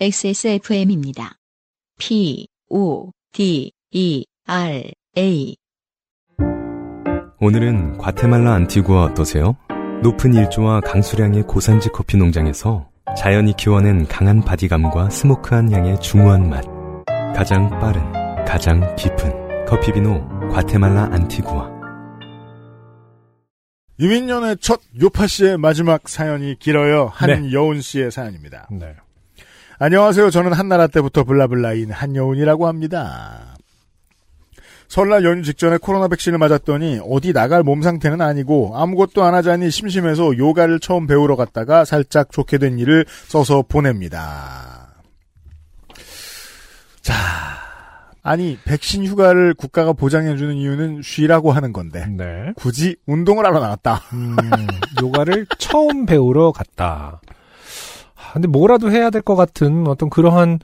XSFM입니다. P, O, D, E, R, A. 오늘은 과테말라 안티구아 어떠세요? 높은 일조와 강수량의 고산지 커피 농장에서 자연이 키워낸 강한 바디감과 스모크한 향의 중후한 맛. 가장 빠른, 가장 깊은 커피비노 과테말라 안티구아. 유민년의 첫 요파 씨의 마지막 사연이 길어요. 한여운 씨의 사연입니다. 네. 안녕하세요. 저는 한나라 때부터 블라블라인 한여운이라고 합니다. 설날 연휴 직전에 코로나 백신을 맞았더니 어디 나갈 몸 상태는 아니고 아무것도 안 하자니 심심해서 요가를 처음 배우러 갔다가 살짝 좋게 된 일을 써서 보냅니다. 자, 아니 백신 휴가를 국가가 보장해주는 이유는 쉬라고 하는 건데 네. 굳이 운동을 하러 나갔다. 음, 요가를 처음 배우러 갔다. 아, 근데 뭐라도 해야 될 것 같은 어떤 그러한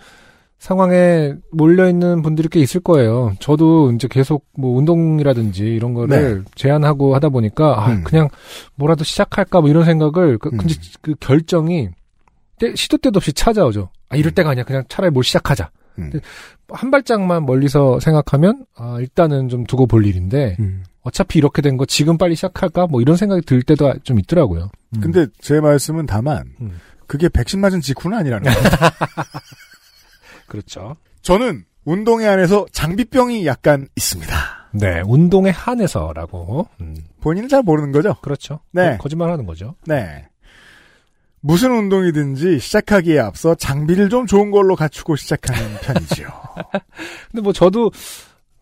상황에 몰려있는 분들이 꽤 있을 거예요. 저도 이제 계속 뭐 운동이라든지 이런 거를 제한하고 하다 보니까, 아, 네. 음. 그냥 뭐라도 시작할까 뭐 이런 생각을, 그, 음. 근데 그 결정이 때- 시도 때도 없이 찾아오죠. 아, 이럴 때가 아니야. 그냥 차라리 뭘 시작하자. 음. 한 발짝만 멀리서 생각하면, 아, 일단은 좀 두고 볼 일인데, 어차피 이렇게 된 거 지금 빨리 시작할까? 뭐 이런 생각이 들 때도 좀 있더라고요. 음. 근데 제 말씀은 다만 음. 그게 백신 맞은 직후는 아니라는 거예요. 그렇죠. 저는 운동에 한해서 장비병이 약간 있습니다. 네, 운동에 한해서라고. 음, 본인은 잘 모르는 거죠? 그렇죠. 네. 거, 짓말 하는 거죠. 네. 무슨 운동이든지 시작하기에 앞서 장비를 좀 좋은 걸로 갖추고 시작하는 편이지요. 근데 뭐 저도,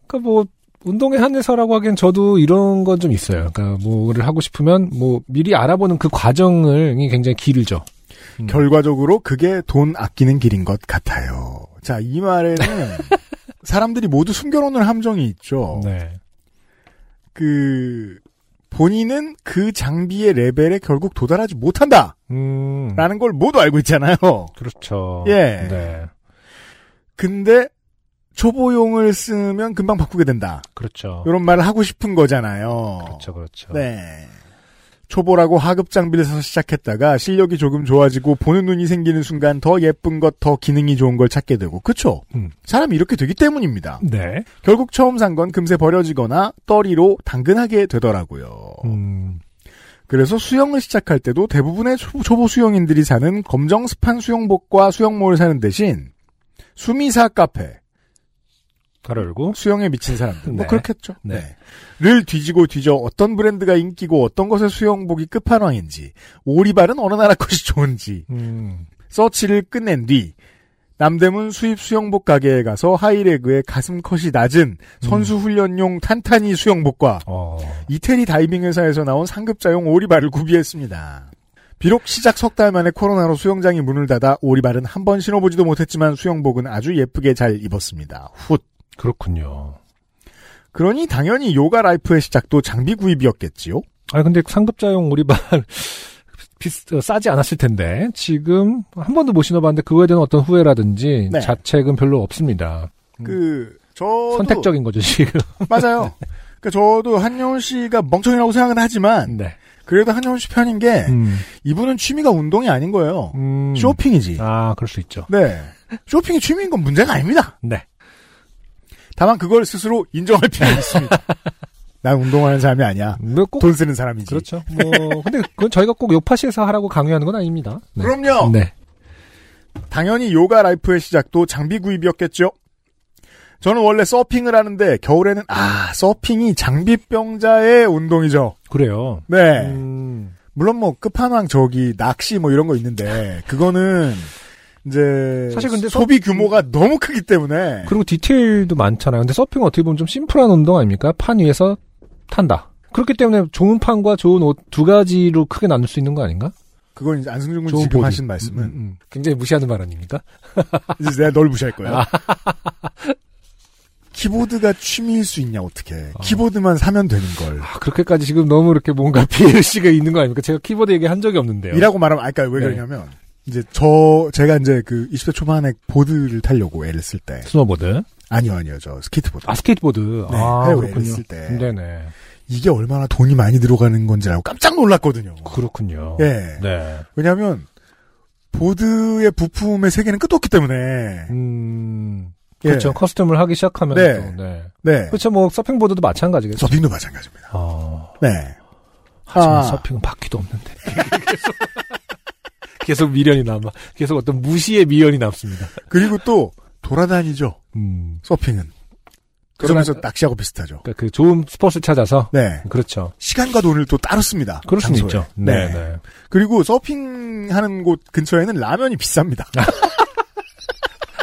그 뭐, 운동에 한해서라고 하기엔 저도 이런 건 좀 있어요. 그러니까 뭐를 하고 싶으면 뭐 미리 알아보는 그 과정이 굉장히 길죠. 음. 결과적으로 그게 돈 아끼는 길인 것 같아요. 자, 이 말에는 사람들이 모두 숨겨놓는 함정이 있죠. 네. 그, 본인은 그 장비의 레벨에 결국 도달하지 못한다! 음. 라는 걸 모두 알고 있잖아요. 그렇죠. 예. 네. 근데, 초보용을 쓰면 금방 바꾸게 된다. 그렇죠. 이런 말을 하고 싶은 거잖아요. 그렇죠, 그렇죠. 네. 초보라고 하급 장비를 사서 시작했다가 실력이 조금 좋아지고 보는 눈이 생기는 순간 더 예쁜 것, 더 기능이 좋은 걸 찾게 되고, 그쵸? 음. 사람이 이렇게 되기 때문입니다. 네. 결국 처음 산 건 금세 버려지거나 떠리로 당근하게 되더라고요. 음. 그래서 수영을 시작할 때도 대부분의 초- 초보 수영인들이 사는 검정 스판 수영복과 수영모를 사는 대신 수미사 카페, 가로 열고. 수영에 미친 사람들, 뭐 네. 그렇겠죠. 네. 네. 를 뒤지고 뒤져 어떤 브랜드가 인기고 어떤 것의 수영복이 끝판왕인지, 오리발은 어느 나라 것이 좋은지, 음. 서치를 끝낸 뒤 남대문 수입 수영복 가게에 가서 하이레그의 가슴 컷이 낮은 선수 훈련용 탄탄이 수영복과 어. 이태리 다이빙 회사에서 나온 상급자용 오리발을 구비했습니다. 비록 시작 석 달 만에 코로나로 수영장이 문을 닫아 오리발은 한 번 신어보지도 못했지만 수영복은 아주 예쁘게 잘 입었습니다. 훗. 그렇군요. 그러니 당연히 요가 life의 시작도 장비 구입이었겠지요? 아 근데 상급자용 오리발 비싸, 싸지 않았을 텐데 지금 한 번도 못 신어봤는데 그거에 대한 어떤 후회라든지 네. 자책은 별로 없습니다. 그, 저도. 선택적인 거죠 지금. 맞아요. 그 저도 한여운 씨가 멍청이라고 생각은 하지만, 네. 그래도 한여운 씨 편인 게, 음, 이분은 취미가 운동이 아닌 거예요. 음. 쇼핑이지. 아 그럴 수 있죠. 네. 쇼핑이 취미인 건 문제가 아닙니다. 네. 다만 그걸 스스로 인정할 필요가 있습니다. 난 운동하는 사람이 아니야. 뭐꼭 돈 쓰는 사람이지. 그렇죠. 뭐 근데 그건 저희가 꼭 요파시에서 하라고 강요하는 건 아닙니다. 네. 그럼요. 네. 당연히 요가 life의 시작도 장비 구입이었겠죠. 저는 원래 서핑을 하는데 겨울에는 아 서핑이 장비병자의 운동이죠. 그래요. 네. 음, 물론 뭐 끝판왕 저기 낚시 뭐 이런 거 있는데 그거는 이제 사실 근데 소비 규모가 너무 크기 때문에 그리고 디테일도 많잖아요. 근데 서핑은 어떻게 보면 좀 심플한 운동 아닙니까? 판 위에서 탄다. 그렇기 때문에 좋은 판과 좋은 옷 두 가지로 크게 나눌 수 있는 거 아닌가? 그건 이제 안승준 좋은 지금 보드. 하신 말씀은 음, 음. 굉장히 무시하는 말 아닙니까? 이제 내가 널 무시할 거야. 아. 키보드가 취미일 수 있냐 어떻게? 키보드만 사면 되는 걸. 아, 그렇게까지 지금 너무 이렇게 뭔가 피해의식이 있는 거 아닙니까? 제가 키보드 얘기 한 적이 없는데요. 이라고 말하면 아까 왜 네. 그러냐면 이제 저 제가 이제 그 20대 초반에 보드를 타려고 애를 쓸 때 스노보드. 아니요 아니요 저 스케이트보드 아, 스케이트보드. 네, 아, 그렇군요. 했을 때. 네네. 이게 얼마나 돈이 많이 들어가는 건지 알고 깜짝 놀랐거든요. 그렇군요. 예. 네. 왜냐하면 보드의 부품의 세계는 끝도 없기 때문에. 음. 예. 그렇죠. 커스텀을 하기 시작하면 네. 또, 네. 네. 그렇죠. 뭐 서핑 보드도 마찬가지겠죠. 서핑도 마찬가지입니다. 어. 네. 하지만 아. 서핑은 바퀴도 없는데. 계속, 미련이 남아. 계속 어떤 무시의 미련이 남습니다. 그리고 또 돌아다니죠. 음. 서핑은. 그러면서 그러나- 낚시하고 비슷하죠. 그러니까 그 좋은 스포츠 찾아서. 네. 그렇죠. 시간과 돈을 또 따로 씁니다. 그럴 장소에. 있죠. 네, 네. 그리고 서핑하는 곳 근처에는 라면이 비쌉니다.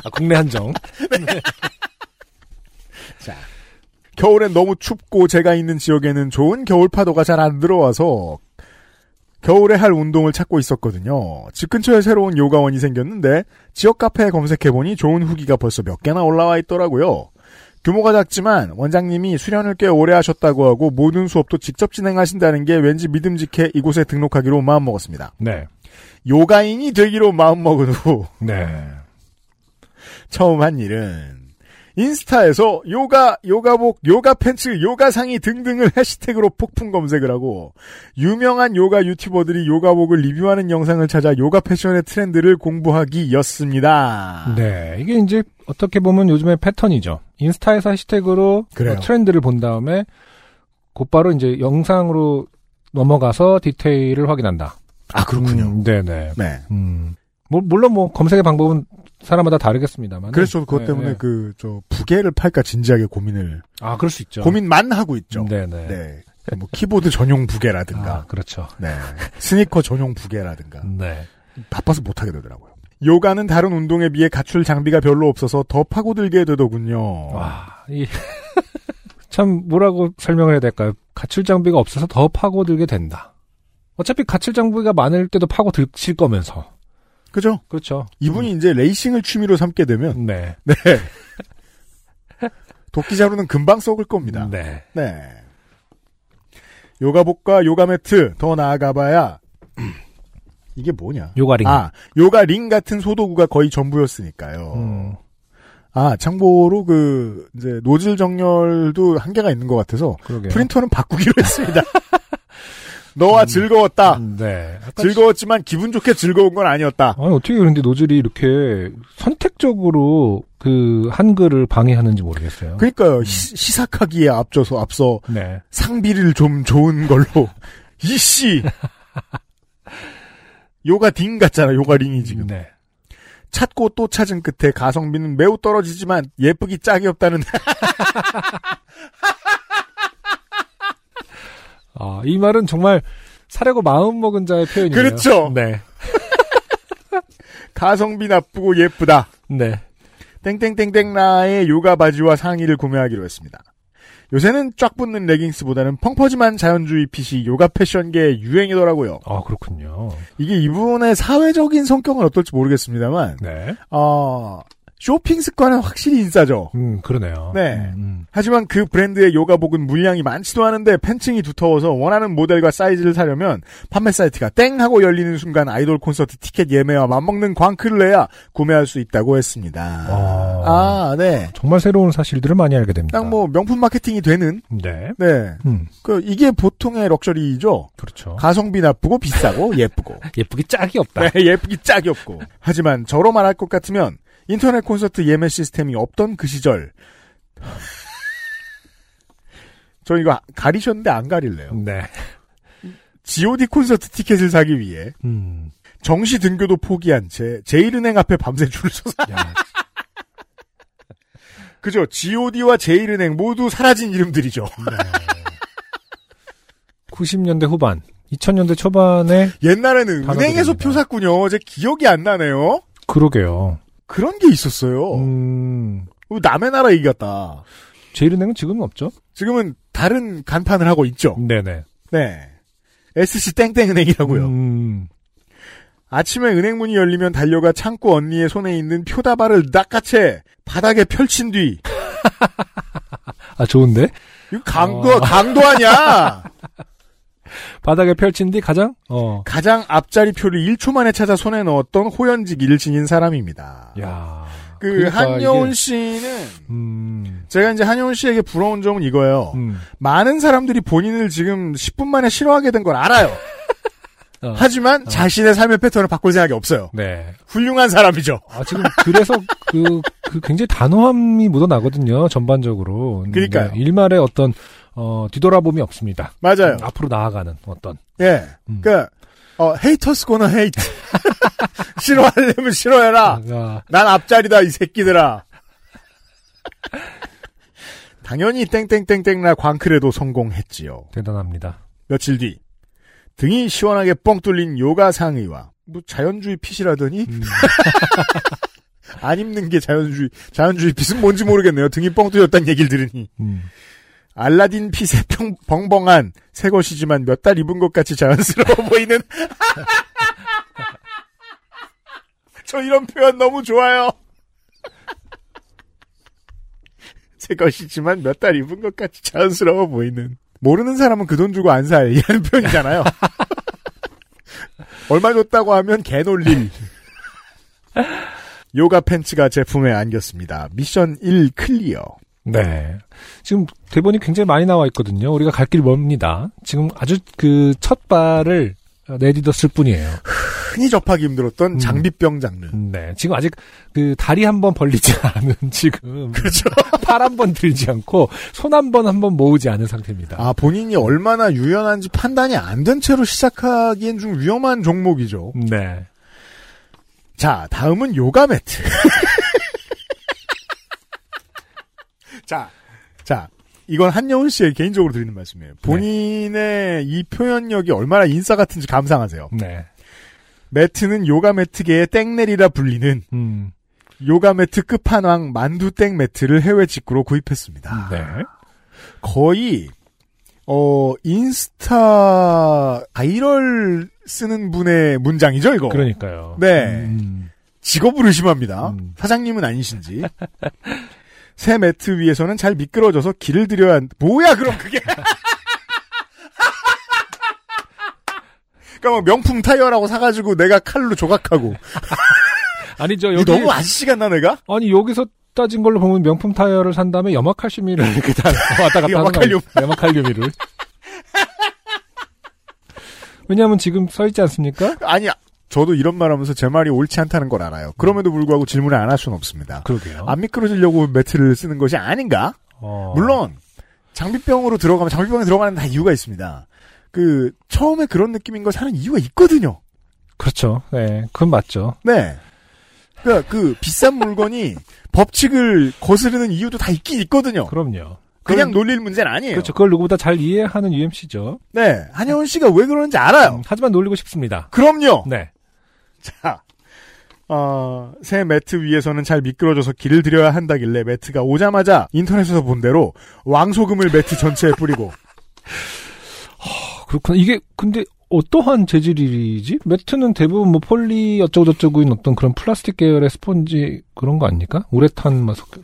아, 국내 한정. 겨울엔 너무 춥고 제가 있는 지역에는 좋은 겨울 파도가 잘 안 들어와서 겨울에 할 운동을 찾고 있었거든요. 집 근처에 새로운 요가원이 생겼는데 지역 카페에 검색해보니 좋은 후기가 벌써 몇 개나 올라와 있더라고요. 규모가 작지만 원장님이 수련을 꽤 오래 하셨다고 하고 모든 수업도 직접 진행하신다는 게 왠지 믿음직해 이곳에 등록하기로 마음먹었습니다. 네. 요가인이 되기로 마음먹은 후 네. 처음 한 일은 인스타에서 요가, 요가복, 요가 팬츠, 요가 상의 등등을 해시태그로 폭풍 검색을 하고 유명한 요가 유튜버들이 요가복을 리뷰하는 영상을 찾아 요가 패션의 트렌드를 공부하기였습니다. 네. 이게 이제 어떻게 보면 요즘의 패턴이죠. 인스타에서 해시태그로. 어, 트렌드를 본 다음에 곧바로 이제 영상으로 넘어가서 디테일을 확인한다. 아 그렇군요. 음, 네네. 네. 음. 뭐, 물론 뭐 검색의 방법은 사람마다 다르겠습니다만. 그래서 그것 네, 때문에 네. 그저 부계를 팔까 진지하게 고민을 아, 그럴 수 있죠. 고민만 하고 있죠. 네네. 네. 뭐 키보드 전용 부계라든가, 아, 그렇죠. 네. 스니커 전용 부계라든가. 네. 바빠서 못 하게 되더라고요. 요가는 다른 운동에 비해 갖출 장비가 별로 없어서 더 파고들게 되더군요. 와, 이, 참, 뭐라고 설명을 해야 될까요? 갖출 장비가 없어서 더 파고들게 된다. 어차피 갖출 장비가 많을 때도 파고들 칠 거면서. 그죠? 그렇죠. 이분이 이제 레이싱을 취미로 삼게 되면, 네. 네. 도끼자루는 금방 썩을 겁니다. 네. 네. 요가복과 요가 매트, 더 나아가봐야, 이게 뭐냐? 요가링. 아, 요가 링 같은 소도구가 거의 전부였으니까요. 음. 아, 참고로 그, 이제, 노즐 정렬도 한계가 있는 것 같아서, 그러게요. 프린터는 바꾸기로 했습니다. 너와 즐거웠다. 음, 네. 즐거웠지만 기분 좋게 즐거운 건 아니었다. 아니, 어떻게 그런데 노즐이 이렇게 선택적으로 그 한글을 방해하는지 모르겠어요. 그러니까요. 시, 시삭하기에 앞서서 앞서 네. 상비를 좀 좋은 걸로 이씨 요가 딩 같잖아. 요가 링이 지금. 네. 찾고 또 찾은 끝에 가성비는 매우 떨어지지만 예쁘기 짝이 없다는 아, 이 말은 정말 사려고 마음 먹은 자의 표현이에요. 그렇죠. 네. 가성비 나쁘고 예쁘다. 네. 땡땡땡땡라의 요가 바지와 상의를 구매하기로 했습니다. 요새는 쫙 붙는 레깅스보다는 펑퍼짐한 자연주의 fit이 요가 패션계의 유행이더라고요. 아, 그렇군요. 이게 이분의 사회적인 성격은 어떨지 모르겠습니다만, 네. 어, 쇼핑 습관은 확실히 인싸죠. 음, 그러네요. 네. 음, 음. 하지만 그 브랜드의 요가복은 물량이 많지도 않은데 팬층이 두터워서 원하는 모델과 사이즈를 사려면 판매 사이트가 땡 하고 열리는 순간 아이돌 콘서트 티켓 예매와 맞먹는 광클을 해야 구매할 수 있다고 했습니다. 아. 아, 네. 정말 새로운 사실들을 많이 알게 됩니다. 딱 뭐 명품 마케팅이 되는 네. 네. 음, 그 이게 보통의 럭셔리죠. 그렇죠. 가성비 나쁘고 비싸고 예쁘고. 예쁘기 짝이 없다. 네, 예쁘기 짝이 없고. 하지만 저로 말할 것 같으면 인터넷 콘서트 예매 시스템이 없던 그 시절 저 이거 가리셨는데 안 가릴래요. 네. G.O.D 콘서트 티켓을 사기 위해 음. 정시 등교도 포기한 채 제일은행 앞에 밤새 줄을 서서 야, 그죠? G.O.D와 제일은행 모두 사라진 이름들이죠. 90년대 후반, 2000년대 초반에 옛날에는. 은행에서 표 샀군요. 제 기억이 안 나네요. 그러게요. 그런 게 있었어요. 음, 남의 나라 얘기 같다. 제일은행은 지금은 없죠? 지금은 다른 간판을 하고 있죠. 네네. 네. SC 땡땡은행이라고요. 음, 아침에 은행 문이 열리면 달려가 창구 언니의 손에 있는 표다발을 낚아채 바닥에 펼친 뒤 아, 좋은데? 이거 강도 어. 강도 아니야. 바닥에 펼친 뒤 가장, 어, 가장 앞자리 표를 1초 만에 찾아 손에 넣었던 호연직 일진인 사람입니다. 야 그 그러니까 한여운 이게- 씨는 음, 제가 이제 한여운 씨에게 부러운 점은 이거예요. 음. 많은 사람들이 본인을 지금 10분 만에 싫어하게 된 걸 알아요. 어. 하지만 자신의 삶의 패턴을 바꿀 생각이 없어요. 네. 훌륭한 사람이죠. 아, 지금 그래서 그, 그 굉장히 단호함이 묻어나거든요. 전반적으로. 그러니까요. 네, 일말의 어떤 어, 뒤돌아봄이 없습니다. 맞아요. 음, 앞으로 나아가는 어떤. 예. 음. 그러니까 어, 헤이터스 고나 헤이트. 싫어하려면 싫어해라. 아, 난 앞자리다 이 새끼들아. 당연히 땡땡땡땡나 광클에도 성공했지요. 대단합니다. 며칠 뒤 등이 시원하게 뻥 뚫린 요가 상의와 뭐 자연주의 핏이라더니 음, 안 입는 게 자연주의 자연주의 핏은 뭔지 모르겠네요. 등이 뻥 뚫렸다는 얘기를 들으니 음. 알라딘 핏의 평, 벙벙한 새 것이지만 몇 달 입은 것 같이 자연스러워 보이는 저 이런 표현 너무 좋아요. 새 것이지만 몇 달 입은 것 같이 자연스러워 보이는 모르는 사람은 그 돈 주고 안살 이라는 표현이잖아요. 얼마 줬다고 하면 개놀랄 요가 팬츠가 제 품에 안겼습니다. 미션 1 clear. 네. 지금 대본이 굉장히 많이 나와 있거든요. 우리가 갈길 멉니다. 지금 아주 그 첫 발을 내딛었을 뿐이에요. 흔히 접하기 힘들었던 음. 장비병 장르. 네. 지금 아직 그 다리 한 번 벌리지 않은 지금. 그렇죠. 팔 한 번 들지 않고 손 한 번 한 번 모으지 않은 상태입니다. 아, 본인이 얼마나 유연한지 판단이 안 된 채로 시작하기엔 좀 위험한 종목이죠. 네. 자, 다음은 요가 매트. 자, 자, 이건 한여운 씨의 개인적으로 드리는 말씀이에요. 본인의 이 표현력이 얼마나 인싸 같은지 감상하세요. 네. 매트는 요가 매트계의 땡넬이라 불리는 음. 요가 매트 끝판왕 만두 땡 매트를 해외 직구로 구입했습니다. 네. 거의 어 인스타 바이럴 쓰는 분의 문장이죠 이거. 그러니까요. 네. 음. 직업을 의심합니다. 음. 사장님은 아니신지. 새 매트 위에서는 잘 미끄러져서 길을 들여야 한... 뭐야 그럼 그게? 그러니까 막 명품 타이어라고 사가지고 내가 칼로 조각하고 아니죠. 이거 여기 너무 아저씨 같나 내가? 아니 여기서 따진 걸로 보면 명품 타이어를 산 다음에 염화칼슘이를 이렇게 다 왔다 갔다 하는 염화칼륨. 거 염화칼륨이를. 왜냐하면 지금 써 있지 않습니까? 아니 저도 이런 말 하면서 제 말이 옳지 않다는 걸 알아요. 그럼에도 불구하고 질문을 안 할 수는 없습니다. 그러게요. 안 미끄러지려고 매트를 쓰는 것이 아닌가? 어. 물론 장비병으로 들어가면 장비병에 들어가는 다 이유가 있습니다. 그 처음에 그런 느낌인 걸 사는 이유가 있거든요. 그렇죠. 네, 그건 맞죠. 네. 그러니까 그 비싼 물건이 법칙을 거스르는 이유도 다 있긴 있거든요. 그럼요. 그냥 그걸- 놀릴 문제는 아니에요. 그렇죠. 그걸 누구보다 잘 이해하는 UMC죠. 네. 한여운 씨가 왜 그러는지 알아요. 음, 하지만 놀리고 싶습니다. 그럼요. 네. 자, 어, 새 매트 위에서는 잘 미끄러져서 길을 들여야 한다길래 매트가 오자마자 인터넷에서 본 대로 왕소금을 매트 전체에 뿌리고 그렇구나. 이게 근데 어떠한 재질이지? 매트는 대부분 뭐 폴리 어쩌고저쩌고인 어떤 그런 플라스틱 계열의 스펀지 그런 거 아닙니까? 우레탄 막 섞여.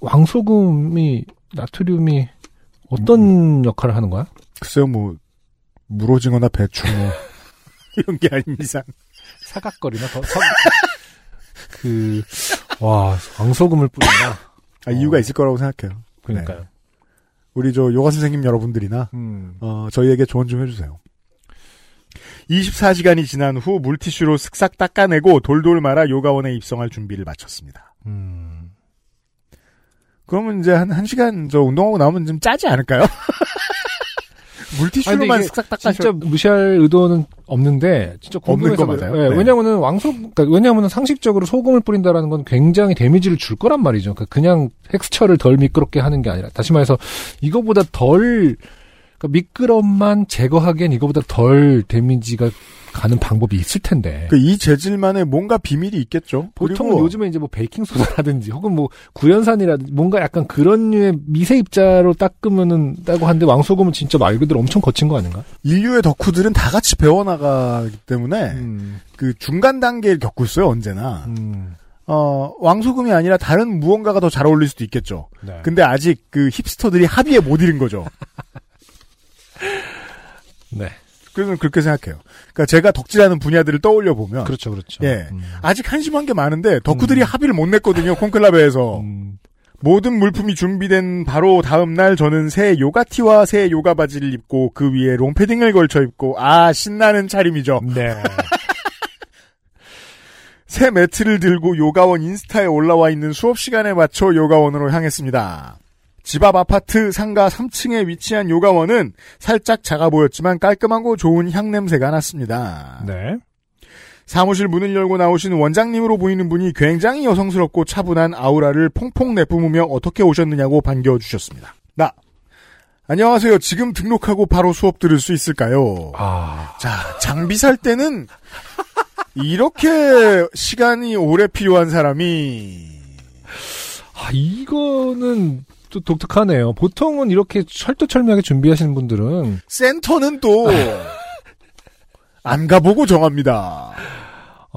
왕소금이 나트륨이 어떤 역할을 하는 거야? 글쎄요 뭐 물오징어나 배추 뭐 이런 게 아닌 이상 사각거리나 더 석... 그, 와, 왕소금을 뿌린다. 아, 이유가 어. 있을 거라고 생각해요. 그러니까요. 우리 저 요가 선생님 여러분들이나 음. 어, 저희에게 조언 좀 해주세요. 24시간이 지난 후 물티슈로 쓱싹 닦아내고 돌돌 말아 요가원에 입성할 준비를 마쳤습니다. 음. 그러면 이제 한, 한 시간 저 운동하고 나오면 좀 짜지 않을까요? 물티슈로만 쓱싹 닦아서. 진짜 무시할 의도는 없는데 진짜 없는 거. 맞아요? 예, 네. 왜냐면은 왕소 그러니까 왜냐면은 상식적으로 소금을 뿌린다라는 건 굉장히 데미지를 줄 거란 말이죠. 그러니까 그냥 텍스처를 덜 미끄럽게 하는 게 아니라 다시 말해서 이거보다 덜 그러니까 미끄럼만 제거하기엔 이거보다 덜 데미지가 가는 방법이 있을 텐데. 그 이 재질만의 뭔가 비밀이 있겠죠. 그리고 요즘에 이제 뭐 베이킹 소다라든지 혹은 뭐 구연산이라든지 뭔가 약간 그런 류의 미세 입자로 닦으면은 따고 하는데 왕소금은 진짜 말 그대로 엄청 거친 거 아닌가? 인류의 덕후들은 다 같이 배워나가기 때문에 음, 그 중간 단계를 겪고 있어요 언제나. 음, 어 왕소금이 아니라 다른 무언가가 더 잘 어울릴 수도 있겠죠. 네. 근데 아직 그 힙스터들이 합의에 못 이른 거죠. 네. 그래서 그렇게 생각해요. 그러니까 제가 덕질하는 분야들을 떠올려 보면 그렇죠, 그렇죠. 예. 음. 아직 한심한 게 많은데 덕후들이 음. 합의를 못 냈거든요 콘클라베에서 음, 모든 물품이 준비된 바로 다음 날 저는 새 요가티와 새 요가 바지를 입고 그 위에 롱패딩을 걸쳐 입고 아 신나는 차림이죠. 네. 새 매트를 들고 요가원 인스타에 올라와 있는 수업 시간에 맞춰 요가원으로 향했습니다. 집 앞 아파트 상가 3층에 위치한 요가원은 살짝 작아 보였지만 깔끔하고 좋은 향냄새가 났습니다. 네. 사무실 문을 열고 나오신 원장님으로 보이는 분이 굉장히 여성스럽고 차분한 아우라를 퐁퐁 내뿜으며 어떻게 오셨느냐고 반겨주셨습니다. 나 안녕하세요. 지금 등록하고 바로 수업 들을 수 있을까요? 아. 자, 장비 살 때는 이렇게 시간이 오래 필요한 사람이 아, 이거는 또 독특하네요. 보통은 이렇게 철두철미하게 준비하시는 분들은 센터는 또 안 가보고 정합니다.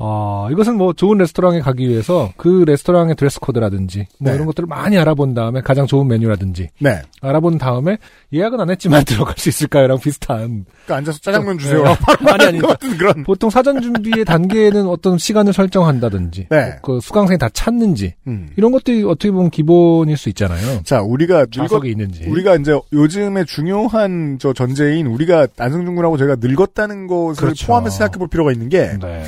아, 이것은 뭐 좋은 레스토랑에 가기 위해서 그 레스토랑의 드레스 코드라든지 뭐 네. 이런 것들을 많이 알아본 다음에 가장 좋은 메뉴라든지 네. 알아본 다음에 예약은 안 했지만 들어갈 수 있을까요랑 비슷한 그러니까 앉아서 짜장면 네. 주세요. 아니 아니 같은 그런. 보통 사전 준비의 단계에는 어떤 시간을 설정한다든지 네. 그 수강생이 다 찾는지 음. 이런 것들이 어떻게 보면 기본일 수 있잖아요. 자, 우리가 좌석이 있는지. 우리가 이제 요즘에 중요한 저 전제인 우리가 안승준 군하고 제가 늙었다는 것을 그렇죠. 포함해서 생각해 볼 필요가 있는 게, 네.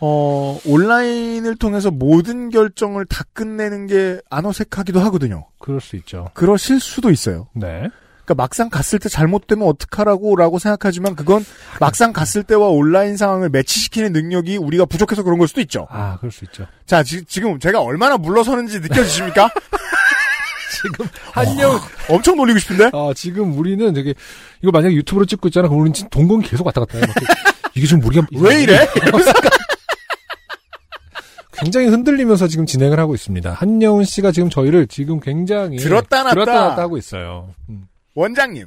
어, 온라인을 통해서 모든 결정을 다 끝내는 게 안 어색하기도 하거든요. 그럴 수 있죠. 그러실 수도 있어요. 네. 그러니까 막상 갔을 때 잘못되면 어떡하라고 라고 생각하지만 그건 막상 갔을 때와 온라인 상황을 매치시키는 능력이 우리가 부족해서 그런 걸 수도 있죠. 아, 그럴 수 있죠. 자, 지, 금 제가 얼마나 물러서는지 느껴지십니까? 지금 한영 엄청 놀리고 싶은데? 아, 지금 우리는 되게, 이거 만약에 유튜브로 찍고 있잖아. 그럼 우리는 동공이 계속 왔다 갔다 해. 막 이게 좀 우리가. 왜 이래? 굉장히 흔들리면서 지금 진행을 하고 있습니다. 한여운 씨가 지금 저희를 지금 굉장히. 들었다 놨다. 들었다 놨다 하고 있어요. 음. 원장님,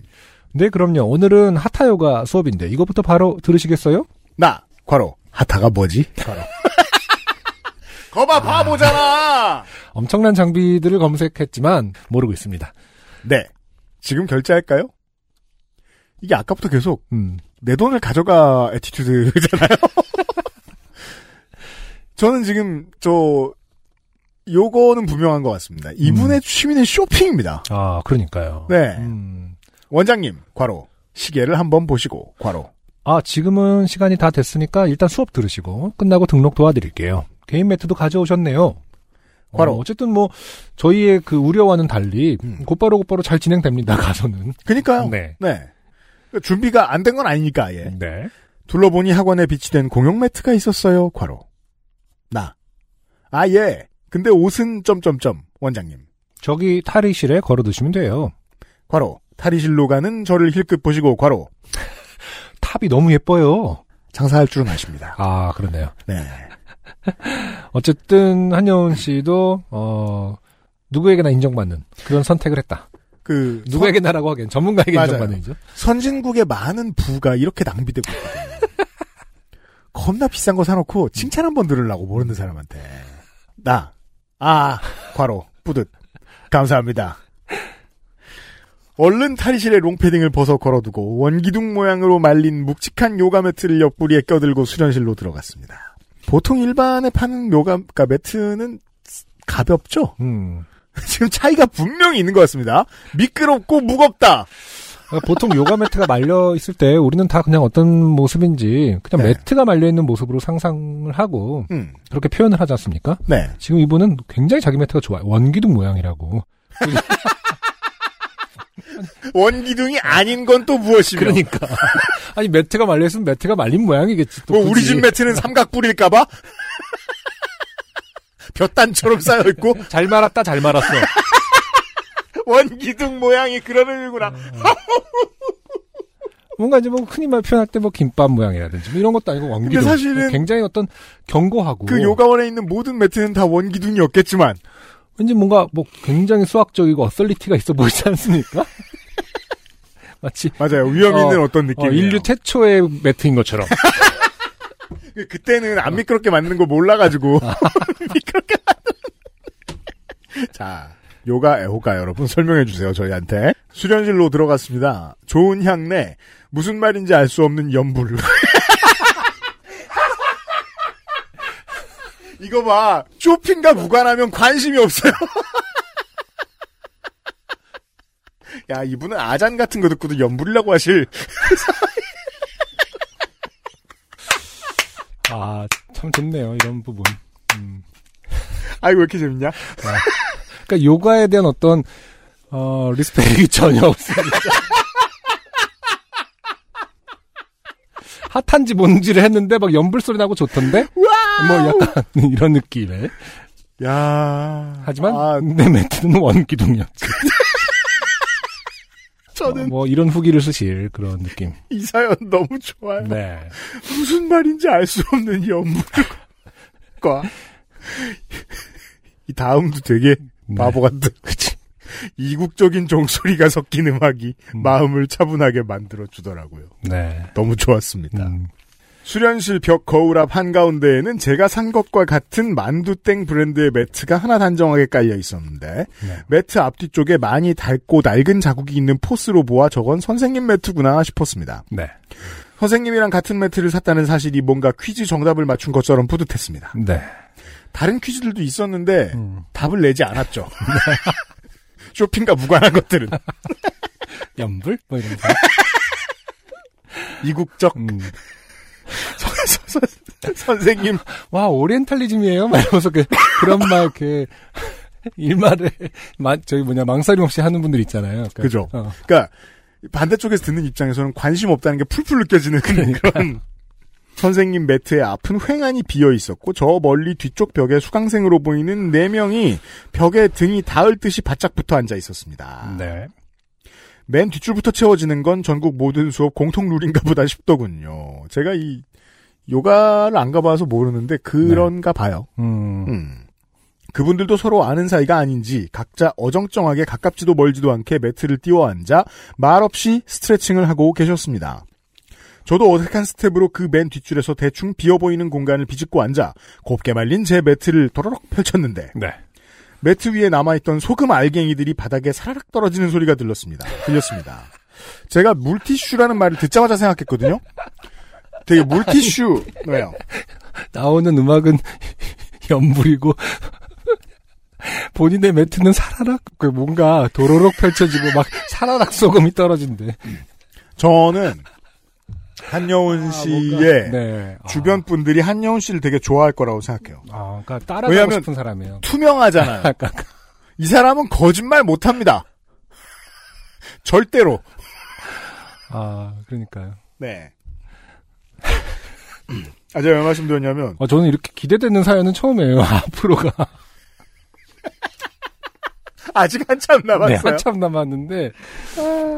네, 그럼요. 오늘은 하타요가 수업인데, 이것부터 바로 들으시겠어요? 나, 과로. 하타가 뭐지? 과로. 거봐, 바보잖아! 엄청난 장비들을 검색했지만, 모르고 있습니다. 네. 지금 결제할까요? 이게 아까부터 계속 음. 내 돈을 가져가 에티튜드잖아요. 저는 지금 저 요거는 분명한 것 같습니다. 이분의 취미는 쇼핑입니다. 아, 그러니까요. 네. 음. 원장님, 과로. 시계를 한번 보시고, 과로. 아, 지금은 시간이 다 됐으니까 일단 수업 들으시고 끝나고 등록 도와드릴게요. 개인 매트도 가져오셨네요. 바로. 어, 어쨌든 뭐 저희의 그 우려와는 달리 음. 곧바로 곧바로 잘 진행됩니다. 가서는. 그니까요. 네. 네. 준비가 안 된 건 아니니까, 예. 네. 둘러보니 학원에 비치된 공용 매트가 있었어요, 과로. 나. 아, 예. 근데 옷은 점점점, 원장님. 저기 탈의실에 걸어 두시면 돼요. 과로. 탈의실로 가는 저를 힐끗 보시고, 과로. 탑이 너무 예뻐요. 장사할 줄은 아십니다. 아, 그러네요. 네. 어쨌든 한여운 씨도 어 누구에게나 인정받는 그런 선택을 했다. 그, 누구에게나라고 하기엔 전문가에게 맞아요. 인정받는 이죠. 선진국의 많은 부가 이렇게 낭비되고 있거든요. 겁나 비싼 거 사놓고 칭찬 한 번 들으려고 모르는 사람한테. 나. 아, 과로. 뿌듯. 감사합니다. 얼른 탈의실에 롱패딩을 벗어 걸어두고 원기둥 모양으로 말린 묵직한 요가 매트를 옆구리에 껴들고 수련실로 들어갔습니다. 보통 일반에 파는 요가 그러니까 매트는 가볍죠? 음. 지금 차이가 분명히 있는 것 같습니다. 미끄럽고 무겁다. 그러니까 보통 요가 매트가 말려 있을 때 우리는 다 그냥 어떤 모습인지 그냥 네. 매트가 말려 있는 모습으로 상상을 하고 음, 그렇게 표현을 하지 않습니까? 네. 지금 이분은 굉장히 자기 매트가 좋아요. 원기둥 모양이라고. 원기둥이 아닌 건 또 무엇이며? 그러니까. 아니 매트가 말려 있으면 매트가 말린 모양이겠지. 또뭐 우리. 집 매트는 삼각뿔일까봐? 볕단처럼 쌓여 있고 잘 말았다 잘 말았어. 원기둥 모양이 그런 의미구나. 뭔가 이제 뭐 흔히 말 표현할 때 뭐 김밥 모양이라든지 뭐 이런 것도 아니고 원기둥. 근데 사실은 굉장히 어떤 견고하고 그 요가원에 있는 모든 매트는 다 원기둥이었겠지만 왠지 뭔가 뭐 굉장히 수학적이고 어설리티가 있어 보이지 않습니까? 마치 맞아요. 위험 어, 있는 어, 떤 어, 느낌이에요. 인류 최초의 매트인 것처럼. 그- 그때는 안 미끄럽게 만드는 거 몰라가지고 미끄럽게 만드는 자 요가 애호가 여러분 설명해 주세요 저희한테 수련실로 들어갔습니다 좋은 향내 무슨 말인지 알 수 없는 연불 이거 봐 쇼핑과 무관하면 관심이 없어요 야, 이분은 아잔 같은 거 듣고도 연불이라고 하실. 아, 참 좋네요, 이런 부분. 음. 아이, 왜 이렇게 재밌냐? 그러니까 요가에 대한 어떤, 어, 리스펙이 전혀 없습니다. 핫한지 뭔지를 했는데 막 연불 소리 나고 좋던데? 뭐 약간 이런 느낌의. 야 하지만 아, 내 매트는 원기둥이었지. 저는 뭐 이런 후기를 쓰실 그런 느낌. 이 사연 너무 좋아요. 네. 무슨 말인지 알 수 없는 연불과 이 다음도 되게 네. 바보 같은 그치. 이국적인 종소리가 섞인 음악이 음. 마음을 차분하게 만들어 주더라고요. 네. 너무 좋았습니다. 음. 수련실 벽 거울 앞 한가운데에는 제가 산 것과 같은 만두땡 브랜드의 매트가 하나 단정하게 깔려 있었는데 네. 매트 앞뒤쪽에 많이 닳고 낡은 자국이 있는 포스로 보아 저건 선생님 매트구나 싶었습니다. 네. 선생님이랑 같은 매트를 샀다는 사실이 뭔가 퀴즈 정답을 맞춘 것처럼 뿌듯했습니다. 네. 다른 퀴즈들도 있었는데 음. 답을 내지 않았죠. 쇼핑과 무관한 것들은 연불? 뭐 이런 거. 이국적 음. 선- 선생님 와, 오리엔탈리즘이에요? 막 이러면서 그, 그런 말, 이렇게, 일말에, 마, 저기 뭐냐, 망설임 없이 하는 분들 있잖아요. 그러니까, 그죠. 어, 그러니까 반대쪽에서 듣는 입장에서는 관심 없다는 게 풀풀 느껴지는 그러니까. 그런 선생님 매트의 앞은 횡하니 비어 있었고 저 멀리 뒤쪽 벽에 수강생으로 보이는 네 명이 벽에 등이 닿을 듯이 바짝 붙어 앉아 있었습니다. 네. 맨 뒷줄부터 채워지는 건 전국 모든 수업 공통 룰인가 보다 싶더군요. 제가 이 요가를 안 가봐서 모르는데 그런가 봐요. 음, 음. 그분들도 서로 아는 사이가 아닌지 각자 어정쩡하게 가깝지도 멀지도 않게 매트를 띄워 앉아 말없이 스트레칭을 하고 계셨습니다. 저도 어색한 스텝으로 그 맨 뒷줄에서 대충 비어 보이는 공간을 비집고 앉아 곱게 말린 제 매트를 도로록 펼쳤는데 네. 매트 위에 남아있던 소금 알갱이들이 바닥에 사라락 떨어지는 소리가 들렸습니다. 들렸습니다. 제가 물티슈라는 말을 듣자마자 생각했거든요. 되게 물티슈 왜요? 나오는 음악은 연불이고, 본인의 매트는 사라락, 그 뭔가 도로록 펼쳐지고 막 사라락 소금이 떨어진대. 저는 한여운 씨의 네. 주변 분들이 한여운 씨를 되게 좋아할 거라고 생각해요. 아, 그러니까 따라가고 왜냐면- 싶은 사람이에요. 투명하잖아요. 약간, 이 사람은 거짓말 못합니다. 절대로. 아, 그러니까요. 네. 아, 제가 왜 말씀드렸냐면, 아, 저는 이렇게 기대되는 사연은 처음이에요. 앞으로가. 아직 한참 남았어요. 네, 한참 남았는데,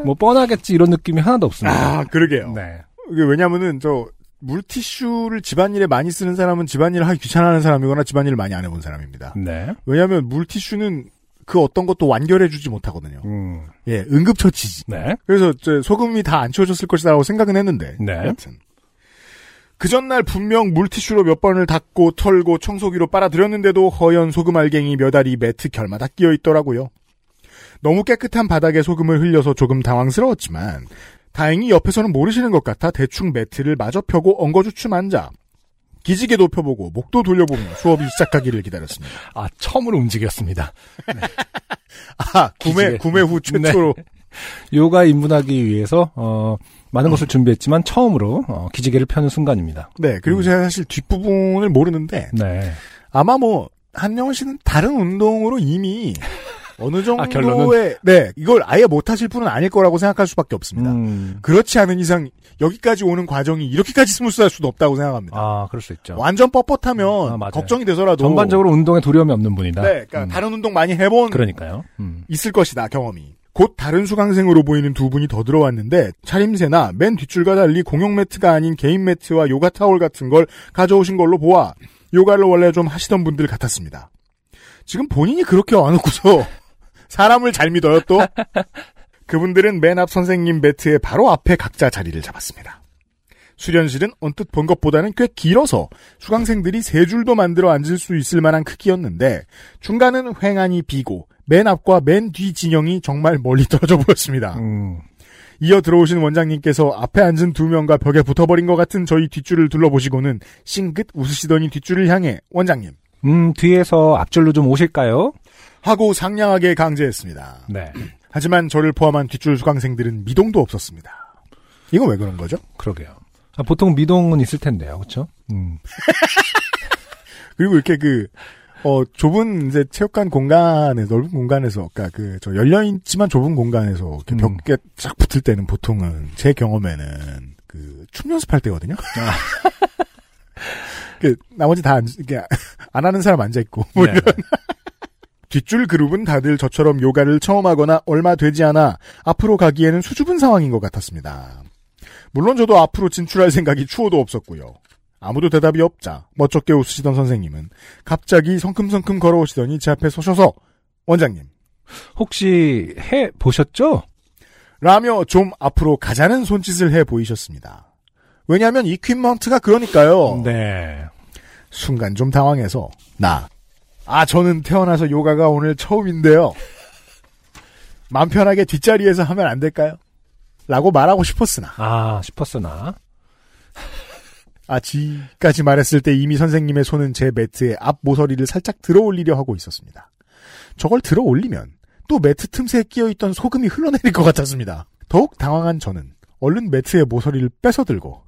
뭐, 뻔하겠지, 이런 느낌이 하나도 없습니다. 아, 그러게요. 네. 이게 왜냐면은, 저, 물티슈를 집안일에 많이 쓰는 사람은 집안일을 하기 귀찮아하는 사람이거나 집안일을 많이 안 해본 사람입니다. 네. 왜냐하면 물티슈는 그 어떤 것도 완결해주지 못하거든요. 음. 예, 응급처치지. 네. 그래서 저 소금이 다 안 치워졌을 것이라고 생각은 했는데. 네. 여튼. 그 전날 분명 물티슈로 몇 번을 닦고 털고 청소기로 빨아들였는데도 허연 소금 알갱이 몇 알이 매트 결마다 끼어 있더라고요. 너무 깨끗한 바닥에 소금을 흘려서 조금 당황스러웠지만 다행히 옆에서는 모르시는 것 같아 대충 매트를 마저 펴고 엉거주춤 앉아 기지개 높여보고 목도 돌려보며 수업이 시작하기를 기다렸습니다. 아, 처음으로 움직였습니다. 아 구매 기지개. 구매 후 최초로 요가 입문하기 위해서, 어, 많은 것을 준비했지만, 처음으로, 어, 기지개를 펴는 순간입니다. 네 그리고 제가 사실 뒷부분을 모르는데 네. 아마 뭐 한영훈 씨는 다른 운동으로 이미 어느 아, 정도의 결론은? 네 이걸 아예 못하실 분은 아닐 거라고 생각할 수밖에 없습니다. 음. 그렇지 않은 이상 여기까지 오는 과정이 이렇게까지 스무스할 수도 없다고 생각합니다. 아, 그럴 수 있죠. 완전 뻣뻣하면 아, 맞아요. 걱정이 되서라도 전반적으로 운동에 두려움이 없는 분이다. 네, 그러니까 음. 다른 운동 많이 해본 그러니까요. 음. 있을 것이다 경험이. 곧 다른 수강생으로 보이는 두 분이 더 들어왔는데 차림새나 맨 뒷줄과 달리 공용 매트가 아닌 개인 매트와 요가 타월 같은 걸 가져오신 걸로 보아 요가를 원래 좀 하시던 분들 같았습니다. 지금 본인이 그렇게 와놓고서 사람을 잘 믿어요 또? 그분들은 맨 앞 선생님 매트의 바로 앞에 각자 자리를 잡았습니다. 수련실은 언뜻 본 것보다는 꽤 길어서 수강생들이 세 줄도 만들어 앉을 수 있을 만한 크기였는데 중간은 횡하니 비고 맨 앞과 맨 뒤 진영이 정말 멀리 떨어져 보였습니다. 음. 이어 들어오신 원장님께서 앞에 앉은 두 명과 벽에 붙어버린 것 같은 저희 뒷줄을 둘러보시고는 싱긋 웃으시더니 뒷줄을 향해 원장님 음, 뒤에서 앞줄로 좀 오실까요? 하고 상냥하게 강제했습니다. 네. 하지만 저를 포함한 뒷줄 수강생들은 미동도 없었습니다. 이건 왜 그런 거죠? 그러게요. 아, 보통 미동은 있을 텐데요, 그렇죠? 음. 그리고 이렇게 그, 어, 좁은 이제 체육관 공간에, 넓은 공간에서, 그니까 그, 저 열려 있지만 좁은 공간에서 이렇게 음. 벽에 쫙 붙을 때는 보통은, 제 경험에는, 그, 춤 연습할 때거든요? 그, 나머지 다, 안, 이게, 안 하는 사람 앉아 있고, 뭐 네. 이런. 뒷줄 그룹은 다들 저처럼 요가를 처음 하거나 얼마 되지 않아 앞으로 가기에는 수줍은 상황인 것 같았습니다. 물론 저도 앞으로 진출할 생각이 추호도 없었고요. 아무도 대답이 없자 멋쩍게 웃으시던 선생님은 갑자기 성큼성큼 걸어오시더니 제 앞에 서셔서 원장님 혹시 해 보셨죠? 라며 좀 앞으로 가자는 손짓을 해 보이셨습니다. 왜냐하면 이퀴먼트가 그러니까요. 네. 순간 좀 당황해서 나. 아 저는 태어나서 요가가 오늘 처음인데요. 맘 편하게 뒷자리에서 하면 안 될까요? 라고 말하고 싶었으나 아, 싶었으나. 아 지까지 말했을 때 이미 선생님의 손은 제 매트의 앞 모서리를 살짝 들어 올리려 하고 있었습니다. 저걸 들어 올리면 또 매트 틈새에 끼어 있던 소금이 흘러내릴 것 같았습니다. 더욱 당황한 저는 얼른 매트의 모서리를 뺏어 들고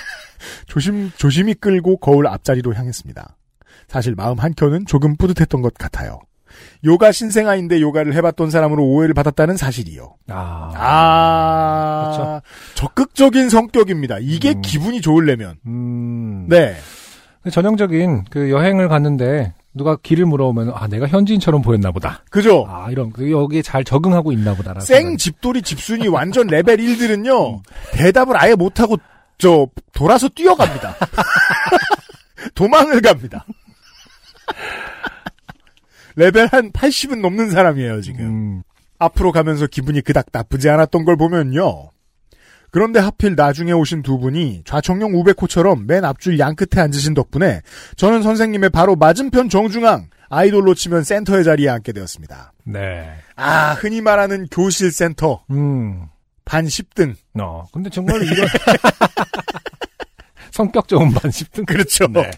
조심 조심히 끌고 거울 앞자리로 향했습니다. 사실 마음 한켠은 조금 뿌듯했던 것 같아요. 요가 신생아인데 요가를 해봤던 사람으로 오해를 받았다는 사실이요. 아. 아, 그렇죠. 적극적인 성격입니다. 이게 음. 기분이 좋으려면. 음. 네. 전형적인 그 여행을 갔는데 누가 길을 물어보면 아 내가 현지인처럼 보였나 보다. 그죠? 아 이런 그 여기에 잘 적응하고 있나 보다라는 생. 집돌이 집순이 완전 레벨 1들은요, 대답을 아예 못하고, 저, 돌아서 뛰어갑니다. 도망을 갑니다. 레벨 한 80은 넘는 사람이에요, 지금. 음. 앞으로 가면서 기분이 그닥 나쁘지 않았던 걸 보면요. 그런데 하필 나중에 오신 두 분이 좌청룡 우백호처럼 맨 앞줄 양 끝에 앉으신 덕분에 저는 선생님의 바로 맞은편 정중앙 아이돌로 치면 센터의 자리에 앉게 되었습니다. 네. 아, 흔히 말하는 교실 센터 음. 반 10등. 어. 근데 정말 이런 성격 좋은 반 10등. 그렇죠. 네.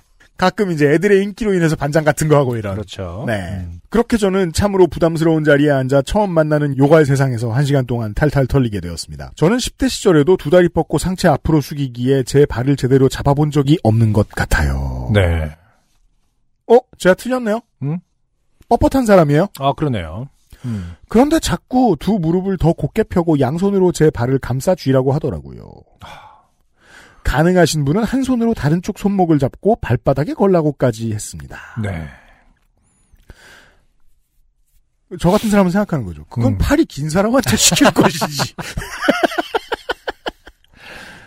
가끔 이제 애들의 인기로 인해서 반장 같은 거 하고 이런. 그렇죠. 네. 음. 그렇게 저는 참으로 부담스러운 자리에 앉아 처음 만나는 요가의 세상에서 한 시간 동안 탈탈 털리게 되었습니다. 저는 10대 시절에도 두 다리 뻗고 상체 앞으로 숙이기에 제 발을 제대로 잡아본 적이 없는 것 같아요. 네. 어? 제가 틀렸네요? 음? 뻣뻣한 사람이에요? 아 그러네요. 음. 그런데 자꾸 두 무릎을 더 곧게 펴고 양손으로 제 발을 감싸 쥐라고 하더라고요. 가능하신 분은 한 손으로 다른 쪽 손목을 잡고 발바닥에 걸라고까지 했습니다. 네. 저 같은 사람은 생각하는 거죠. 그건 음. 팔이 긴 사람한테 시킬 것이지.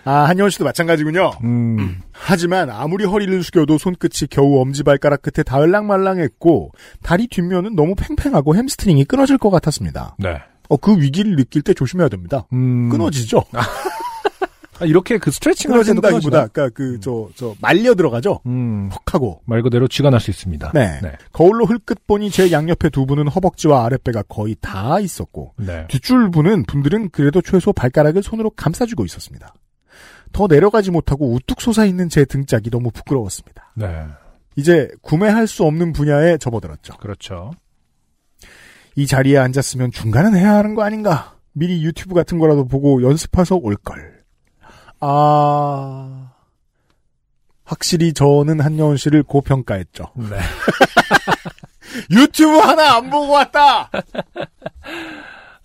아, 한여원 씨도 마찬가지군요. 음. 하지만 아무리 허리를 숙여도 손끝이 겨우 엄지발가락 끝에 닿을랑말랑했고 다리 뒷면은 너무 팽팽하고 햄스트링이 끊어질 것 같았습니다. 네. 어, 그 위기를 느낄 때 조심해야 됩니다. 음. 끊어지죠. 아, 이렇게 그 스트레칭 할 때도 끊어진다기보다, 끊어지나? 그니까 그, 저, 저, 말려 들어가죠? 음. 퍽 하고. 말 그대로 쥐가 날 수 있습니다. 네. 네. 거울로 흘끗 보니 제 양옆에 두 분은 허벅지와 아랫배가 거의 다 있었고, 네. 뒷줄 분은 분들은 그래도 최소 발가락을 손으로 감싸주고 있었습니다. 더 내려가지 못하고 우뚝 솟아 있는 제 등짝이 너무 부끄러웠습니다. 네. 이제 구매할 수 없는 분야에 접어들었죠. 그렇죠. 이 자리에 앉았으면 중간은 해야 하는 거 아닌가? 미리 유튜브 같은 거라도 보고 연습해서 올 걸. 아, 확실히 저는 한여원 씨를 고평가했죠. 네. 유튜브 하나 안 보고 왔다!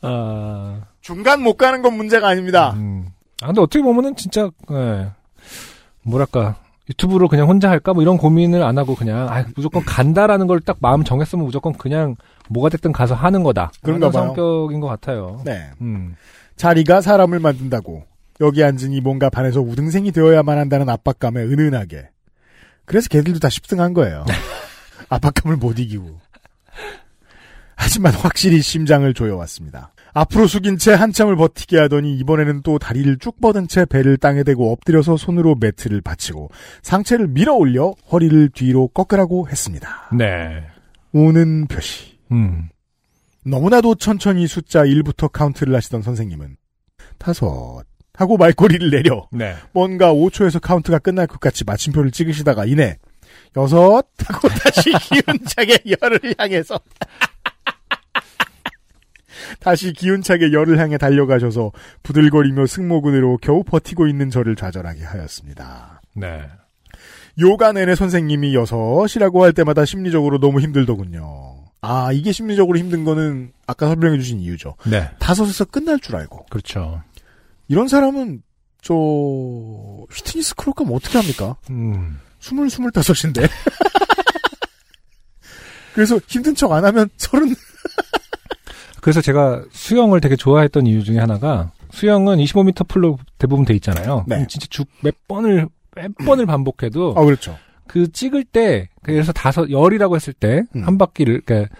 아, 중간 못 가는 건 문제가 아닙니다. 음. 아, 근데 어떻게 보면은 진짜, 예. 뭐랄까. 유튜브로 그냥 혼자 할까? 뭐 이런 고민을 안 하고 그냥, 아, 무조건 간다라는 걸 딱 마음 정했으면 무조건 그냥 뭐가 됐든 가서 하는 거다. 그런. 성격인 것 같아요. 네. 음. 자리가 사람을 만든다고. 여기 앉으니 뭔가 반에서 우등생이 되어야만 한다는 압박감에 은은하게. 그래서 걔들도 다 10등 한 거예요. 압박감을 못 이기고. 하지만 확실히 심장을 조여왔습니다. 앞으로 숙인 채 한참을 버티게 하더니 이번에는 또 다리를 쭉 뻗은 채 배를 땅에 대고 엎드려서 손으로 매트를 받치고 상체를 밀어 올려 허리를 뒤로 꺾으라고 했습니다. 네. 우는 표시. 음. 너무나도 천천히 숫자 1부터 카운트를 하시던 선생님은 다섯 하고 말꼬리를 내려 네. 뭔가 5초에서 카운트가 끝날 것 같이 마침표를 찍으시다가 이내 여섯 하고 다시 기운차게 열을 향해서 다시 기운차게 열을 향해 달려가셔서 부들거리며 승모근으로 겨우 버티고 있는 저를 좌절하게 하였습니다. 네. 요가 내내 선생님이 여섯이라고 할 때마다 심리적으로 너무 힘들더군요. 아, 이게 심리적으로 힘든 거는 아까 설명해 주신 이유죠. 네. 다섯에서 끝날 줄 알고. 그렇죠. 이런 사람은, 저, 휘트니스 크로 가면 어떻게 합니까? 음. 스물, 스물다섯인데. 그래서 힘든 척 안 하면 서른, 그래서 제가 수영을 되게 좋아했던 이유 중에 하나가 수영은 25m 풀로 대부분 돼 있잖아요. 네. 진짜 쭉몇 번을 몇 번을 반복해도 아, 그렇죠. 그 찍을 때 그래서 다섯 열이라고 했을 때 음. 한 바퀴를 그러니까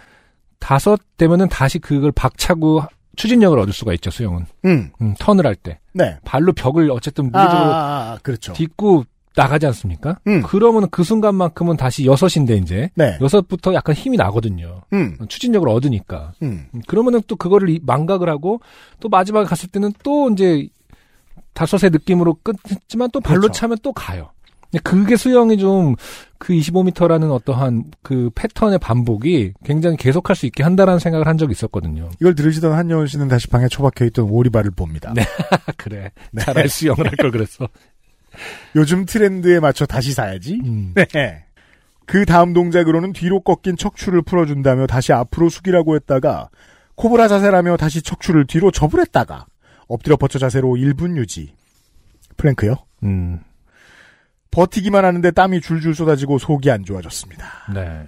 다섯 되면은 다시 그걸 박차고 추진력을 얻을 수가 있죠 수영은 음, 음, 턴을 할 때 네. 발로 벽을 어쨌든 아, 무리적으로 아, 아, 그렇죠. 딛고 나가지 않습니까? 음. 그러면 그 순간만큼은 다시 여섯인데 이제 네. 여섯부터 약간 힘이 나거든요. 음, 추진력을 얻으니까. 음. 음, 그러면은 또 그거를 이- 망각을 하고 또 마지막에 갔을 때는 또 이제 다섯의 느낌으로 끝했지만 또 발로 그렇죠. 차면 또 가요. 근데 그게 수영이 좀 그 25m라는 어떠한 그 패턴의 반복이 굉장히 계속할 수 있게 한다라는 생각을 한 적이 있었거든요. 이걸 들으시던 한여운 씨는 다시 방에 처박혀 있던 오리발을 봅니다. 네. 그래. 네. 차라리 수영을 할 걸 그랬어. 요즘 트렌드에 맞춰 다시 사야지. 음. 네. 그 다음 동작으로는 뒤로 꺾인 척추를 풀어준다며 다시 앞으로 숙이라고 했다가 코브라 자세라며 다시 척추를 뒤로 접으랬다가 엎드려 버텨 자세로 1분 유지. 플랭크요? 음. 버티기만 하는데 땀이 줄줄 쏟아지고 속이 안 좋아졌습니다. 네.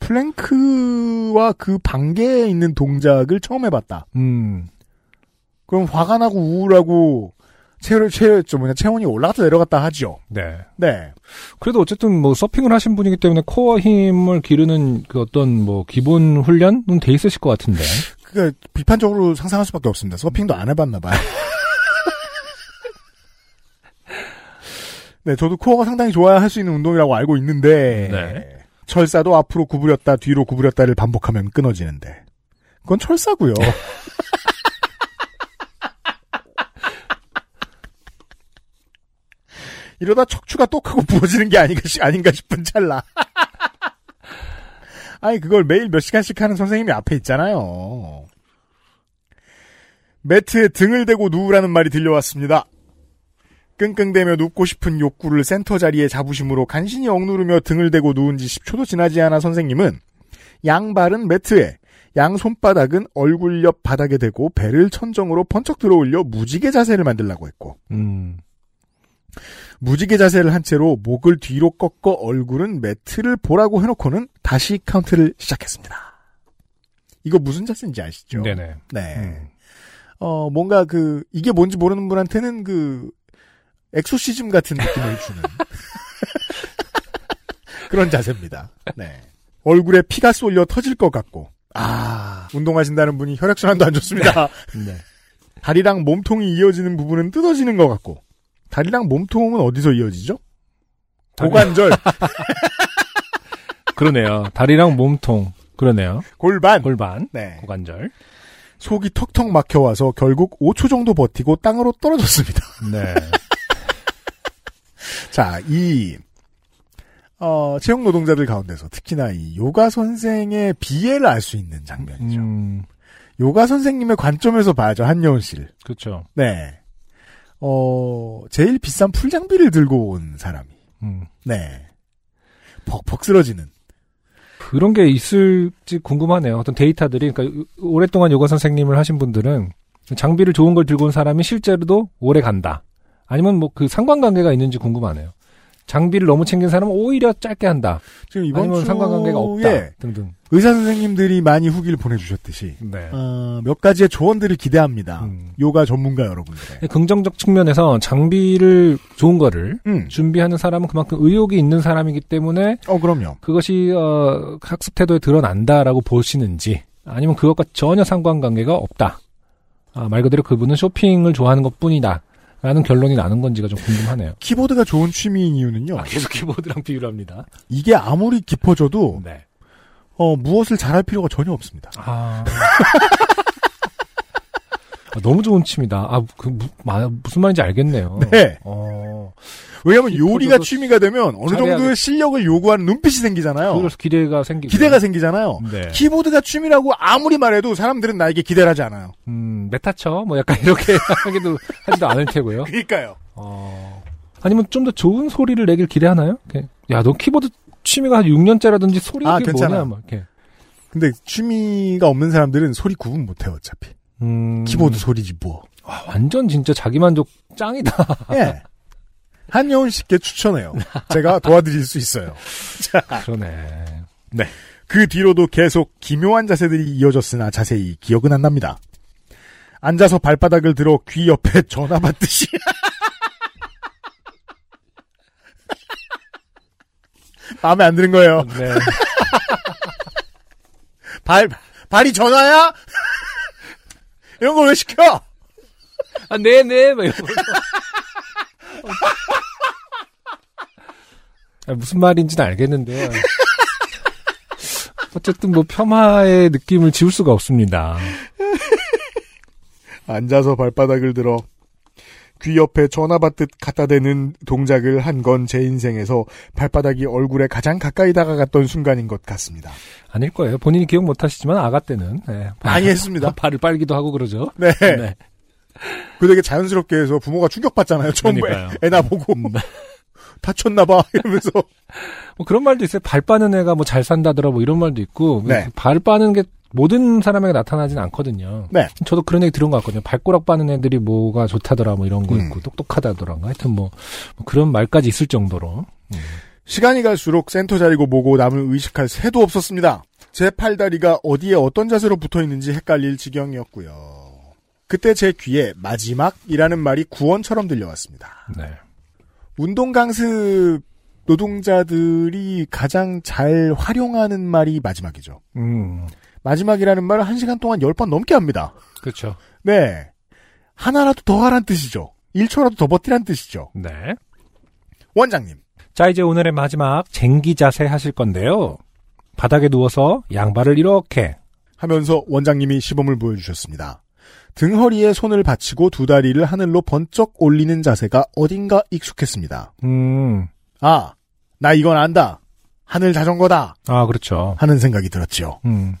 플랭크와 그 반대에 있는 동작을 처음 해봤다. 음. 그럼 화가 나고 우울하고 체열, 체열, 저 뭐냐, 체온이 올라갔다 내려갔다 하죠. 네. 네. 그래도 어쨌든 뭐 서핑을 하신 분이기 때문에 코어 힘을 기르는 그 어떤 뭐 기본 훈련은 돼 있으실 것 같은데. 그 비판적으로 상상할 수밖에 없습니다. 서핑도 안 해봤나 봐요. 네, 저도 코어가 상당히 좋아야 할 수 있는 운동이라고 알고 있는데 네. 철사도 앞으로 구부렸다 뒤로 구부렸다를 반복하면 끊어지는데 그건 철사고요. 이러다 척추가 똑하고 부어지는 게 아닌가, 시- 아닌가 싶은 찰나. 아니, 그걸 매일 몇 시간씩 하는 선생님이 앞에 있잖아요. 매트에 등을 대고 누우라는 말이 들려왔습니다. 끙끙대며 눕고 싶은 욕구를 센터 자리에 자부심으로 간신히 억누르며 등을 대고 누운 지 10초도 지나지 않아 선생님은 양발은 매트에, 양 손바닥은 얼굴 옆 바닥에 대고 배를 천정으로 번쩍 들어올려 무지개 자세를 만들라고 했고, 음. 무지개 자세를 한 채로 목을 뒤로 꺾어 얼굴은 매트를 보라고 해놓고는 다시 카운트를 시작했습니다. 이거 무슨 자세인지 아시죠? 네네. 네. 음. 어, 뭔가 그, 이게 뭔지 모르는 분한테는 그, 엑소시즘 같은 느낌을 주는. 그런 자세입니다. 네. 얼굴에 피가 쏠려 터질 것 같고, 아, 운동하신다는 분이 혈액순환도 안 좋습니다. 네. 다리랑 몸통이 이어지는 부분은 뜯어지는 것 같고, 다리랑 몸통은 어디서 이어지죠? 고관절, 그러네요. 다리랑 몸통. 그러네요. 골반. 골반, 네. 고관절. 속이 턱턱 막혀와서 결국 5초 정도 버티고 땅으로 떨어졌습니다. 네. 자, 이, 어, 채용 노동자들 가운데서 특히나 이 요가 선생의 비애를 알 수 있는 장면이죠. 음, 요가 선생님의 관점에서 봐야죠, 한여운 씨를. 그렇죠. 네. 어, 제일 비싼 풀 장비를 들고 온 사람이. 음. 네. 벅벅 쓰러지는. 그런 게 있을지 궁금하네요. 어떤 데이터들이, 그러니까 오랫동안 요가 선생님을 하신 분들은 장비를 좋은 걸 들고 온 사람이 실제로도 오래 간다. 아니면 뭐 그 상관관계가 있는지 궁금하네요. 장비를 너무 챙긴 사람은 오히려 짧게 한다. 지금 이번 아니면 상관관계가 없다. 등등. 의사 선생님들이 많이 후기를 보내주셨듯이 네. 어, 몇 가지의 조언들을 기대합니다. 음. 요가 전문가 여러분들의. 긍정적 측면에서 장비를 좋은 거를 음. 준비하는 사람은 그만큼 의욕이 있는 사람이기 때문에 어 그럼요. 그것이 어, 학습 태도에 드러난다라고 보시는지 아니면 그것과 전혀 상관관계가 없다. 아, 말 그대로 그분은 쇼핑을 좋아하는 것뿐이다. 라는 결론이 나는 건지가 좀 궁금하네요. 키보드가 좋은 취미인 이유는요. 아, 계속 키보드랑 비유를 합니다. 이게 아무리 깊어져도 네. 어, 무엇을 잘할 필요가 전혀 없습니다. 아. 아, 너무 좋은 취미다. 아, 그, 무, 마- 무슨 말인지 알겠네요. 네. 어. 왜냐하면 요리가 취미가 되면 어느 정도의 실력을 요구하는 눈빛이 생기잖아요. 그래서 기대가 생기고. 기대가 생기잖아요. 네. 키보드가 취미라고 아무리 말해도 사람들은 나에게 기대를 하지 않아요. 음, 메타쳐? 뭐 약간 이렇게 하기도, 하지도 않을 테고요. 그러니까요. 어. 아니면 좀 더 좋은 소리를 내길 기대하나요? 야, 너 키보드 취미가 한 6년째라든지 소리가 아, 괜찮아. 뭐냐, 막 이렇게. 근데 취미가 없는 사람들은 소리 구분 못해요, 어차피. 음. 키보드 소리지 뭐. 와, 완전 진짜 자기만족 짱이다. 예. 한여운 씨께 추천해요. 제가 도와드릴 수 있어요. 자, 그러네. 그 뒤로도 계속 기묘한 자세들이 이어졌으나 자세히 기억은 안 납니다. 앉아서 발바닥을 들어 귀 옆에 전화 받듯이. 마음에 안 드는 거예요. 네. 발, 발이 전화야? 이런 걸 왜 시켜? 아, 네네, 막 이러고. 아, 무슨 말인지는 알겠는데요. 어쨌든 뭐 폄하의 느낌을 지울 수가 없습니다. 앉아서 발바닥을 들어 귀 옆에 전화 받듯 갖다 대는 동작을 한 건 제 인생에서 발바닥이 얼굴에 가장 가까이 다가갔던 순간인 것 같습니다. 아닐 거예요. 본인이 기억 못 하시지만 아가 때는 네, 많이 했습니다. 발을 빨기도 하고 그러죠. 네. 네. 그 되게 자연스럽게 해서 부모가 충격받잖아요. 처음 그러니까요. 애 나 보고 다쳤나봐 이러면서 뭐 그런 말도 있어요. 발 빠는 애가 뭐 잘 산다더라 뭐 이런 말도 있고 네. 발 빠는 게 모든 사람에게 나타나진 않거든요. 네. 저도 그런 얘기 들은 것 같거든요. 발꼬락 빠는 애들이 뭐가 좋다더라 뭐 이런 거 음. 있고 똑똑하다더라. 하여튼 뭐, 뭐 그런 말까지 있을 정도로 시간이 갈수록 센터 자리고 뭐고 남을 의식할 새도 없었습니다. 제 팔다리가 어디에 어떤 자세로 붙어 있는지 헷갈릴 지경이었고요. 그때 제 귀에 마지막이라는 말이 구원처럼 들려왔습니다. 네. 운동 강습 노동자들이 가장 잘 활용하는 말이 마지막이죠. 음. 마지막이라는 말을 한 시간 동안 열 번 넘게 합니다. 그렇죠. 네. 하나라도 더 하란 뜻이죠. 1초라도 더 버티란 뜻이죠. 네. 원장님. 자, 이제 오늘의 마지막 쟁기 자세 하실 건데요. 바닥에 누워서 양발을 이렇게 하면서 원장님이 시범을 보여주셨습니다. 등허리에 손을 받치고 두 다리를 하늘로 번쩍 올리는 자세가 어딘가 익숙했습니다. 음. 아, 나 이건 안다. 하늘 자전거다. 아, 그렇죠. 하는 생각이 들었지요. 음.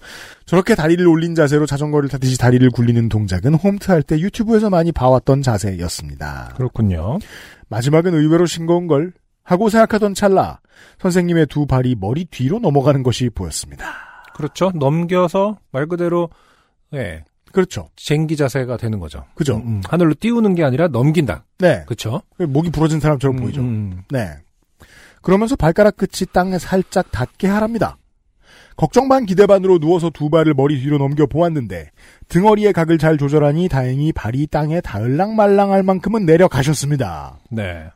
저렇게 다리를 올린 자세로 자전거를 타듯이 다리를 굴리는 동작은 홈트 할 때 유튜브에서 많이 봐왔던 자세였습니다. 그렇군요. 마지막은 의외로 싱거운 걸 하고 생각하던 찰나 선생님의 두 발이 머리 뒤로 넘어가는 것이 보였습니다. 그렇죠. 넘겨서 말 그대로 예. 그렇죠. 쟁기 자세가 되는 거죠. 그죠. 음, 음. 하늘로 띄우는 게 아니라 넘긴다. 네. 그렇죠. 목이 부러진 사람처럼 보이죠. 음, 네. 그러면서 발가락 끝이 땅에 살짝 닿게 하랍니다. 걱정 반 기대 반으로 누워서 두 발을 머리 뒤로 넘겨 보았는데 등어리의 각을 잘 조절하니 다행히 발이 땅에 닿을랑 말랑할 만큼은 내려가셨습니다. 네.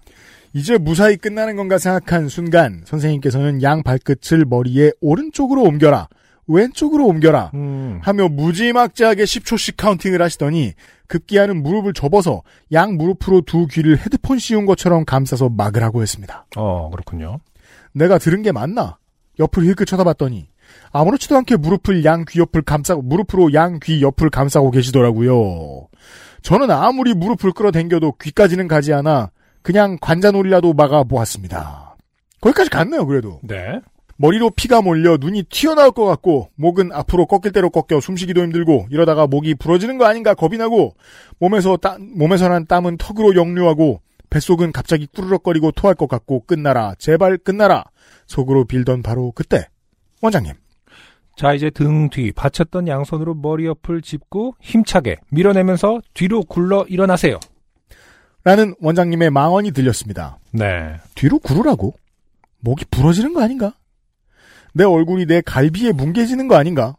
이제 무사히 끝나는 건가 생각한 순간 선생님께서는 양 발끝을 머리에 오른쪽으로 옮겨라 왼쪽으로 옮겨라 음. 하며 무지막지하게 10초씩 카운팅을 하시더니 급기야는 무릎을 접어서 양 무릎으로 두 귀를 헤드폰 씌운 것처럼 감싸서 막을 하고 했습니다. 어, 그렇군요. 내가 들은 게 맞나? 옆을 힐끗 쳐다봤더니 아무렇지도 않게 무릎을 양 귀 옆을 감싸고 무릎으로 양 귀 옆을 감싸고 계시더라고요. 저는 아무리 무릎을 끌어당겨도 귀까지는 가지 않아 그냥 관자놀이라도 막아 보았습니다. 거기까지 갔네요, 그래도. 네. 머리로 피가 몰려 눈이 튀어나올 것 같고 목은 앞으로 꺾일 대로 꺾여 숨쉬기도 힘들고 이러다가 목이 부러지는 거 아닌가 겁이 나고 몸에서 땀, 몸에서 난 땀은 턱으로 역류하고 뱃속은 갑자기 꾸르륵거리고 토할 것 같고 끝나라 제발 끝나라 속으로 빌던 바로 그때 원장님 자, 이제 등 뒤 받쳤던 양손으로 머리 옆을 짚고 힘차게 밀어내면서 뒤로 굴러 일어나세요. 라는 원장님의 망언이 들렸습니다. 네. 뒤로 구르라고? 목이 부러지는 거 아닌가? 내 얼굴이 내 갈비에 뭉개지는 거 아닌가?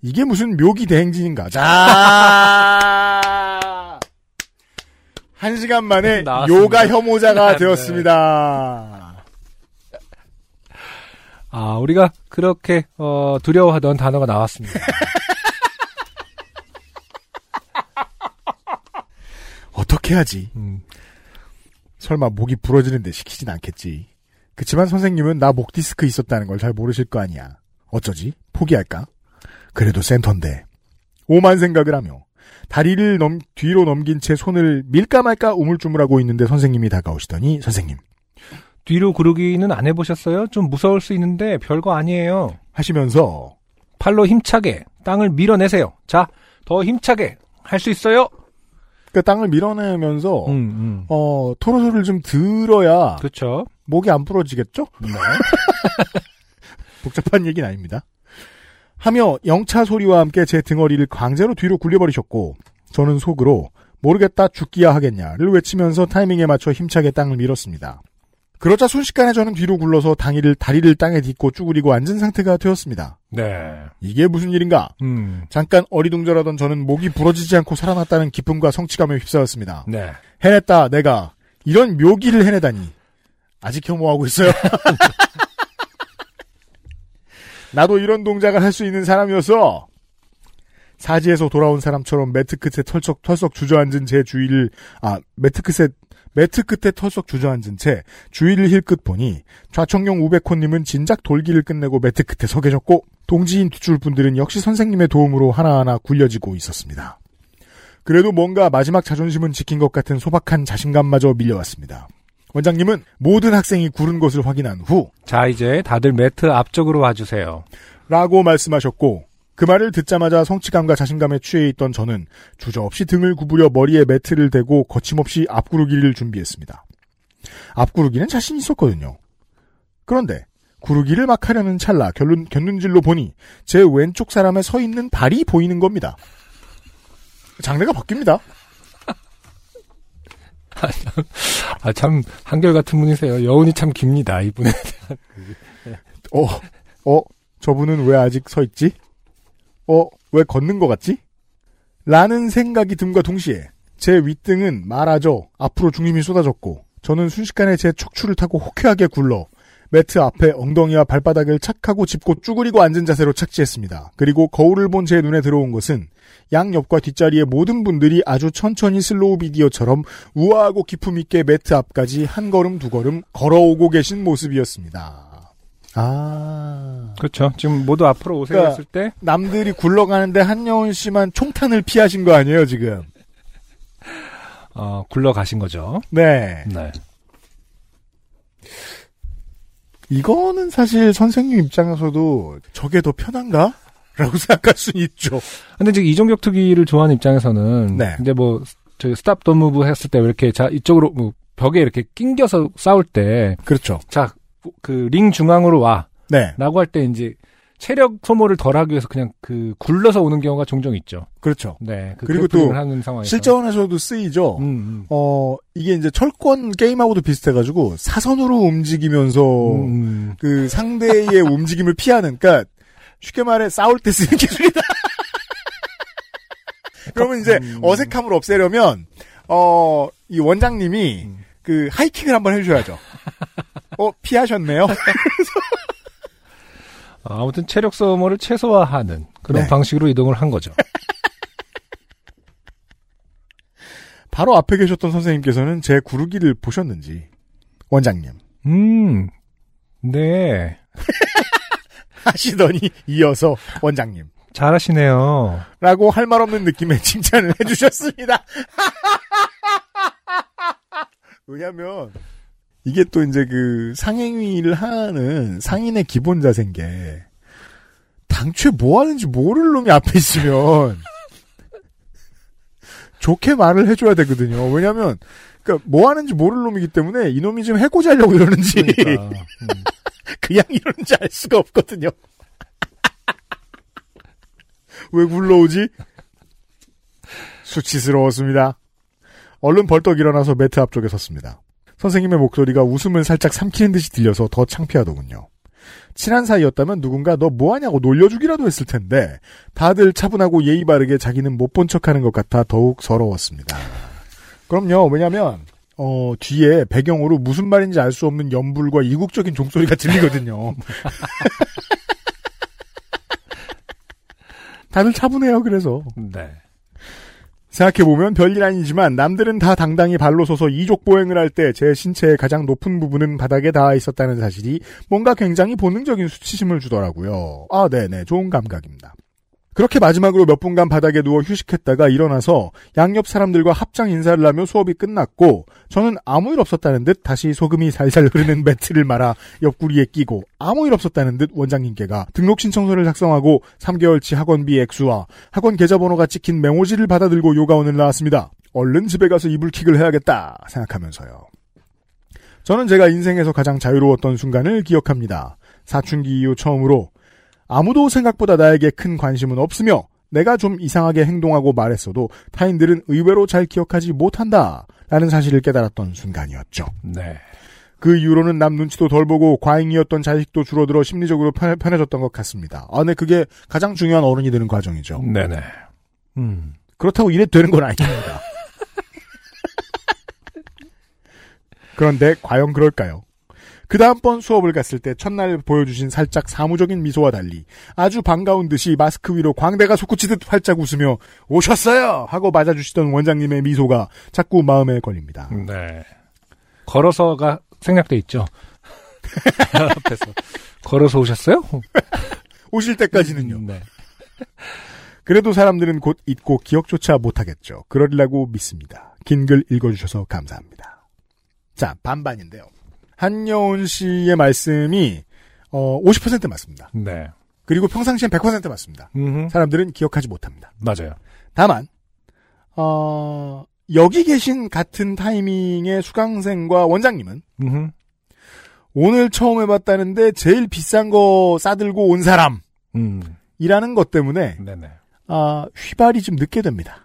이게 무슨 묘기 대행진인가? 자! 한 시간 만에 나왔습니다. 요가 혐오자가 네. 되었습니다. 아, 우리가 그렇게 어, 두려워하던 단어가 나왔습니다. 어떻게 하지? 음. 설마 목이 부러지는데 시키진 않겠지. 그치만 선생님은 나 목 디스크 있었다는 걸 잘 모르실 거 아니야. 어쩌지? 포기할까? 그래도 센터인데. 오만 생각을 하며 다리를 넘, 뒤로 넘긴 채 손을 밀까 말까 우물쭈물하고 있는데 선생님이 다가오시더니 선생님 뒤로 구르기는 안 해보셨어요? 좀 무서울 수 있는데 별거 아니에요. 하시면서 팔로 힘차게 땅을 밀어내세요. 자, 더 힘차게 할 수 있어요. 그 땅을 밀어내면서 음, 음. 어 토로소를 좀 들어야 그렇죠. 목이 안 부러지겠죠? 네. 복잡한 얘기는 아닙니다. 하며 영차 소리와 함께 제 등어리를 강제로 뒤로 굴려버리셨고 저는 속으로 모르겠다 죽기야 하겠냐를 외치면서 타이밍에 맞춰 힘차게 땅을 밀었습니다. 그러자 순식간에 저는 뒤로 굴러서 당이를 다리를 땅에 딛고 쭈그리고 앉은 상태가 되었습니다. 네. 이게 무슨 일인가? 음. 잠깐 어리둥절하던 저는 목이 부러지지 않고 살아났다는 기쁨과 성취감에 휩싸였습니다. 네. 해냈다 내가 이런 묘기를 해내다니 아직 혐오하고 있어요. 나도 이런 동작을 할 수 있는 사람이어서 사지에서 돌아온 사람처럼 매트 끝에 털썩 털썩 주저앉은 제 주위를 아 매트 끝에 매트 끝에 털썩 주저앉은 채 주위를 힐끗 보니 좌청룡 우백호님은 진작 돌기를 끝내고 매트 끝에 서 계셨고 동지인 뒷줄 분들은 역시 선생님의 도움으로 하나하나 굴려지고 있었습니다. 그래도 뭔가 마지막 자존심은 지킨 것 같은 소박한 자신감마저 밀려왔습니다. 원장님은 모든 학생이 구른 것을 확인한 후 자, 이제 다들 매트 앞쪽으로 와주세요. 라고 말씀하셨고 그 말을 듣자마자 성취감과 자신감에 취해 있던 저는 주저없이 등을 구부려 머리에 매트를 대고 거침없이 앞구르기를 준비했습니다. 앞구르기는 자신 있었거든요. 그런데 구르기를 막 하려는 찰나 결론, 견눈질로 보니 제 왼쪽 사람의 서 있는 발이 보이는 겁니다. 장르가 바뀝니다. 아, 참, 한결같은 분이세요. 여운이 참 깁니다, 이분은. 어, 어, 저분은 왜 아직 서 있지? 어, 왜 걷는 것 같지? 라는 생각이 듦과 동시에 제 윗등은 말하죠. 앞으로 중심이 쏟아졌고 저는 순식간에 제 척추를 타고 호쾌하게 굴러 매트 앞에 엉덩이와 발바닥을 착하고 짚고 쭈그리고 앉은 자세로 착지했습니다. 그리고 거울을 본 제 눈에 들어온 것은 양옆과 뒷자리의 모든 분들이 아주 천천히 슬로우 비디오처럼 우아하고 기품 있게 매트 앞까지 한 걸음 두 걸음 걸어오고 계신 모습이었습니다. 아. 그렇죠. 지금 모두 앞으로 오세요 그러니까- 했을 때, 남들이 굴러가는데 한여운 씨만 총탄을 피하신 거 아니에요, 지금? 어, 굴러가신 거죠. 네. 네. 이거는 사실 선생님 입장에서도 저게 더 편한가? 라고 생각할 수는 있죠. 근데 이제 이종격 투기를 좋아하는 입장에서는, 네. 이제 뭐, 저희 스탑 더 무브 했을 때왜 이렇게, 자, 이쪽으로, 뭐, 벽에 이렇게 낑겨서 싸울 때, 그렇죠. 자, 그 링 중앙으로 와. 네. 라고 할 때 이제 체력 소모를 덜 하기 위해서 그냥 그 굴러서 오는 경우가 종종 있죠. 그렇죠. 네. 그 그리고 그래플링을 또 하는 상황에서. 실전에서도 쓰이죠. 음, 음. 어, 이게 이제 철권 게임하고도 비슷해가지고 사선으로 움직이면서 음, 그 상대의 움직임을 피하는, 그니까 쉽게 말해 싸울 때 쓰는 기술이다. 그러면 이제 음. 어색함을 없애려면, 어, 이 원장님이 음. 그 하이킥을 한번 해주셔야죠. 어, 피하셨네요. 어, 아무튼 체력 소모를 최소화하는 그런 네. 방식으로 이동을 한 거죠. 바로 앞에 계셨던 선생님께서는 제 구르기를 보셨는지, 원장님. 음, 네. 하시더니 이어서 원장님. 잘하시네요. 라고 할 말 없는 느낌의 칭찬을 해주셨습니다. 왜냐면, 이게 또 이제 그 상행위를 하는 상인의 기본 자세인 게, 당최 뭐 하는지 모를 놈이 앞에 있으면, 좋게 말을 해줘야 되거든요. 왜냐면, 그니까 뭐 하는지 모를 놈이기 때문에 이 놈이 지금 해코지 하려고 이러는지, 그러니까. 음. 그냥 이러는지 알 수가 없거든요. 왜 굴러오지? 수치스러웠습니다. 얼른 벌떡 일어나서 매트 앞쪽에 섰습니다. 선생님의 목소리가 웃음을 살짝 삼키는 듯이 들려서 더 창피하더군요. 친한 사이였다면 누군가 너 뭐하냐고 놀려주기라도 했을 텐데 다들 차분하고 예의 바르게 자기는 못 본 척하는 것 같아 더욱 서러웠습니다. 그럼요. 왜냐하면 어, 뒤에 배경으로 무슨 말인지 알 수 없는 연불과 이국적인 종소리가 들리거든요. 다들 차분해요. 그래서 네. 생각해보면 별일 아니지만 남들은 다 당당히 발로 서서 이족 보행을 할 때 제 신체의 가장 높은 부분은 바닥에 닿아 있었다는 사실이 뭔가 굉장히 본능적인 수치심을 주더라고요. 아, 네네. 좋은 감각입니다. 그렇게 마지막으로 몇 분간 바닥에 누워 휴식했다가 일어나서 양옆 사람들과 합장 인사를 하며 수업이 끝났고 저는 아무 일 없었다는 듯 다시 소금이 살살 흐르는 매트를 말아 옆구리에 끼고 아무 일 없었다는 듯 원장님께가 등록 신청서를 작성하고 3개월치 학원비 액수와 학원 계좌번호가 찍힌 메모지를 받아들고 요가원을 나왔습니다. 얼른 집에 가서 이불킥을 해야겠다 생각하면서요. 저는 제가 인생에서 가장 자유로웠던 순간을 기억합니다. 사춘기 이후 처음으로 아무도 생각보다 나에게 큰 관심은 없으며 내가 좀 이상하게 행동하고 말했어도 타인들은 의외로 잘 기억하지 못한다. 라는 사실을 깨달았던 순간이었죠. 네. 그 이후로는 남 눈치도 덜 보고 과잉이었던 자식도 줄어들어 심리적으로 편, 편해졌던 것 같습니다. 아, 네, 그게 가장 중요한 어른이 되는 과정이죠. 네네. 음. 그렇다고 이래 되는 건 아닙니다. 그런데 과연 그럴까요? 그 다음번 수업을 갔을 때 첫날 보여주신 살짝 사무적인 미소와 달리 아주 반가운 듯이 마스크 위로 광대가 솟구치듯 활짝 웃으며 오셨어요! 하고 맞아주시던 원장님의 미소가 자꾸 마음에 걸립니다. 네. 걸어서가 생략돼 있죠. 앞에서. 걸어서 오셨어요? 오실 때까지는요. 음, 네. 그래도 사람들은 곧 잊고 기억조차 못하겠죠. 그러리라고 믿습니다. 긴 글 읽어주셔서 감사합니다. 자, 반반인데요. 한여운 씨의 말씀이 어, 50% 맞습니다. 네. 그리고 평상시엔 100% 맞습니다. 음흠. 사람들은 기억하지 못합니다. 맞아요. 다만 어, 여기 계신 같은 타이밍의 수강생과 원장님은 음흠. 오늘 처음 해봤다는데 제일 비싼 거 싸들고 온 사람이라는 음. 것 때문에 네네. 아, 휘발이 좀 늦게 됩니다.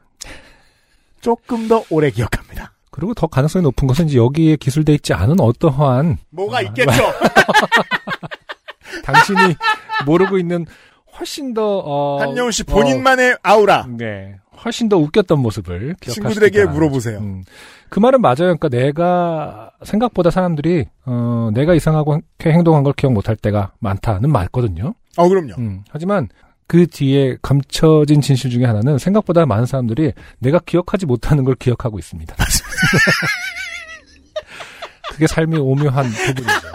조금 더 오래 기억합니다. 그리고 더 가능성이 높은 것은 이제 여기에 기술돼 있지 않은 어떠한 뭐가 아, 있겠죠? 당신이 모르고 있는 훨씬 더 어, 한여운 씨 본인만의 아우라. 어, 네. 훨씬 더 웃겼던 모습을 친구들에게. 물어보세요. 음. 그 말은 맞아요. 그러니까 내가 생각보다 사람들이 어, 내가 이상하게 행동한 걸 기억 못할 때가 많다는 맞거든요. 어, 그럼요. 음. 하지만 그 뒤에 감춰진 진실 중에 하나는 생각보다 많은 사람들이 내가 기억하지 못하는 걸 기억하고 있습니다. 그게 삶의 오묘한 부분이죠.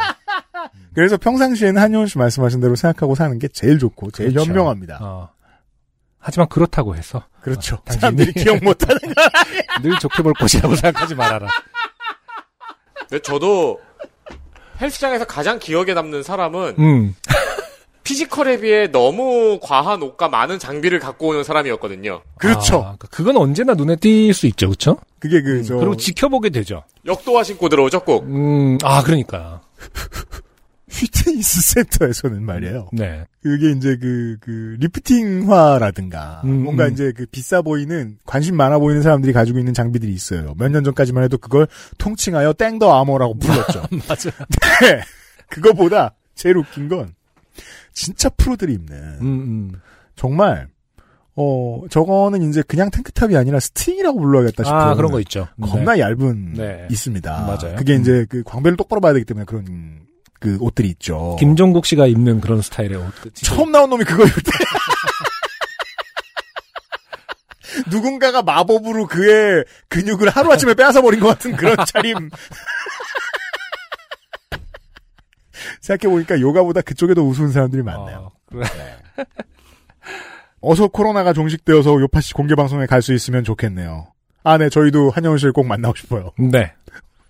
그래서 평상시에는 한여운 씨 말씀하신 대로 생각하고 사는 게 제일 좋고 제일 그렇죠. 현명합니다. 어. 하지만 그렇다고 해서 그렇죠. 당신이- 사람들이 기억 못하는 거. 늘 좋게 볼 것이라고 생각하지 말아라. 근데 저도 헬스장에서 가장 기억에 남는 사람은 음. 피지컬에 비해 너무 과한 옷과 많은 장비를 갖고 오는 사람이었거든요. 그렇죠. 아, 그건 언제나 눈에 띌 수 있죠, 그렇죠? 그게 그, 저, 그리고 지켜보게 되죠. 역도화 신고 들어오죠 꼭. 음, 아, 그러니까. 휘트니스 센터에서는 말이에요. 네. 그게 이제 그, 그, 리프팅화라든가, 음, 뭔가 음. 이제 그 비싸 보이는, 관심 많아 보이는 사람들이 가지고 있는 장비들이 있어요. 몇 년 전까지만 해도 그걸 통칭하여 땡더 아머라고 불렀죠. 맞아. 네. 그거보다 제일 웃긴 건, 진짜 프로들이 입는, 음, 음. 정말, 어, 저거는 이제 그냥 탱크탑이 아니라 스트링이라고 불러야겠다 싶어요. 아, 그런 거 있죠. 겁나 얇은, 네. 있습니다. 맞아요. 그게 음. 이제 그 광배를 똑바로 봐야 되기 때문에 그런, 그 옷들이 있죠. 김종국 씨가 입는 그런 스타일의 옷. 처음 나온 놈이 그거 입을 때. 누군가가 마법으로 그의 근육을 하루아침에 빼앗아 버린 것 같은 그런 차림. 생각해보니까 요가보다 그쪽에 더 우스운 사람들이 많네요. 어, 그래. 어서 코로나가 종식되어서 요파시 공개방송에 갈 수 있으면 좋겠네요. 아, 네, 저희도 한영훈 씨를 꼭 만나고 싶어요. 네.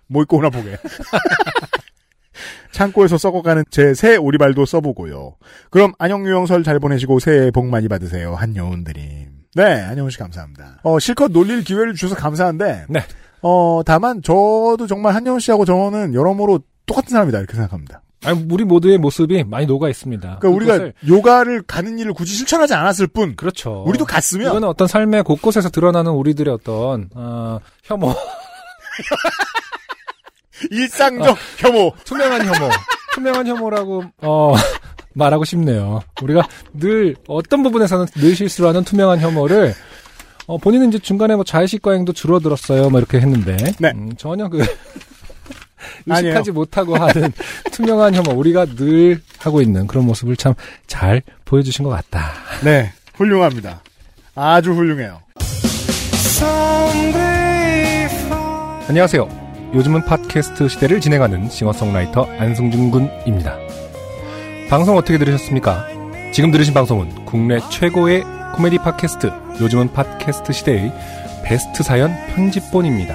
뭐 입고 오나 보게. 창고에서 썩어가는 제 새 오리발도 써보고요. 그럼 안녕유영 설 잘 보내시고 새해 복 많이 받으세요. 한여운드림. 네, 안녕훈 씨 감사합니다. 어, 실컷 놀릴 기회를 주셔서 감사한데, 네. 어, 다만 저도 정말 한여훈 씨하고 저는 여러모로 똑같은 사람이다 이렇게 생각합니다. 아니, 우리 모두의 모습이 많이 녹아 있습니다. 그러니까 우리가 요가를 가는 일을 굳이 실천하지 않았을 뿐, 그렇죠. 우리도 갔으면 이거는 어떤 삶의 곳곳에서 드러나는 우리들의 어떤 어, 혐오, 일상적 혐오. 투명한 혐오, 투명한 혐오라고 어, 말하고 싶네요. 우리가 늘 어떤 부분에서는 늘 실수하는 투명한 혐오를 어, 본인은 이제 중간에 뭐 자의식 과잉도 줄어들었어요, 뭐 이렇게 했는데 네. 음, 전혀 그 아니에요. 의식하지 못하고 하는 투명한 혐오, 우리가 늘 하고 있는 그런 모습을 참 잘 보여주신 것 같다. 네, 훌륭합니다. 아주 훌륭해요. 안녕하세요. 요즘은 팟캐스트 시대를 진행하는 싱어송라이터 안승준 군입니다. 방송 어떻게 들으셨습니까? 지금 들으신 방송은 국내 최고의 코미디 팟캐스트 요즘은 팟캐스트 시대의 베스트 사연 편집본입니다.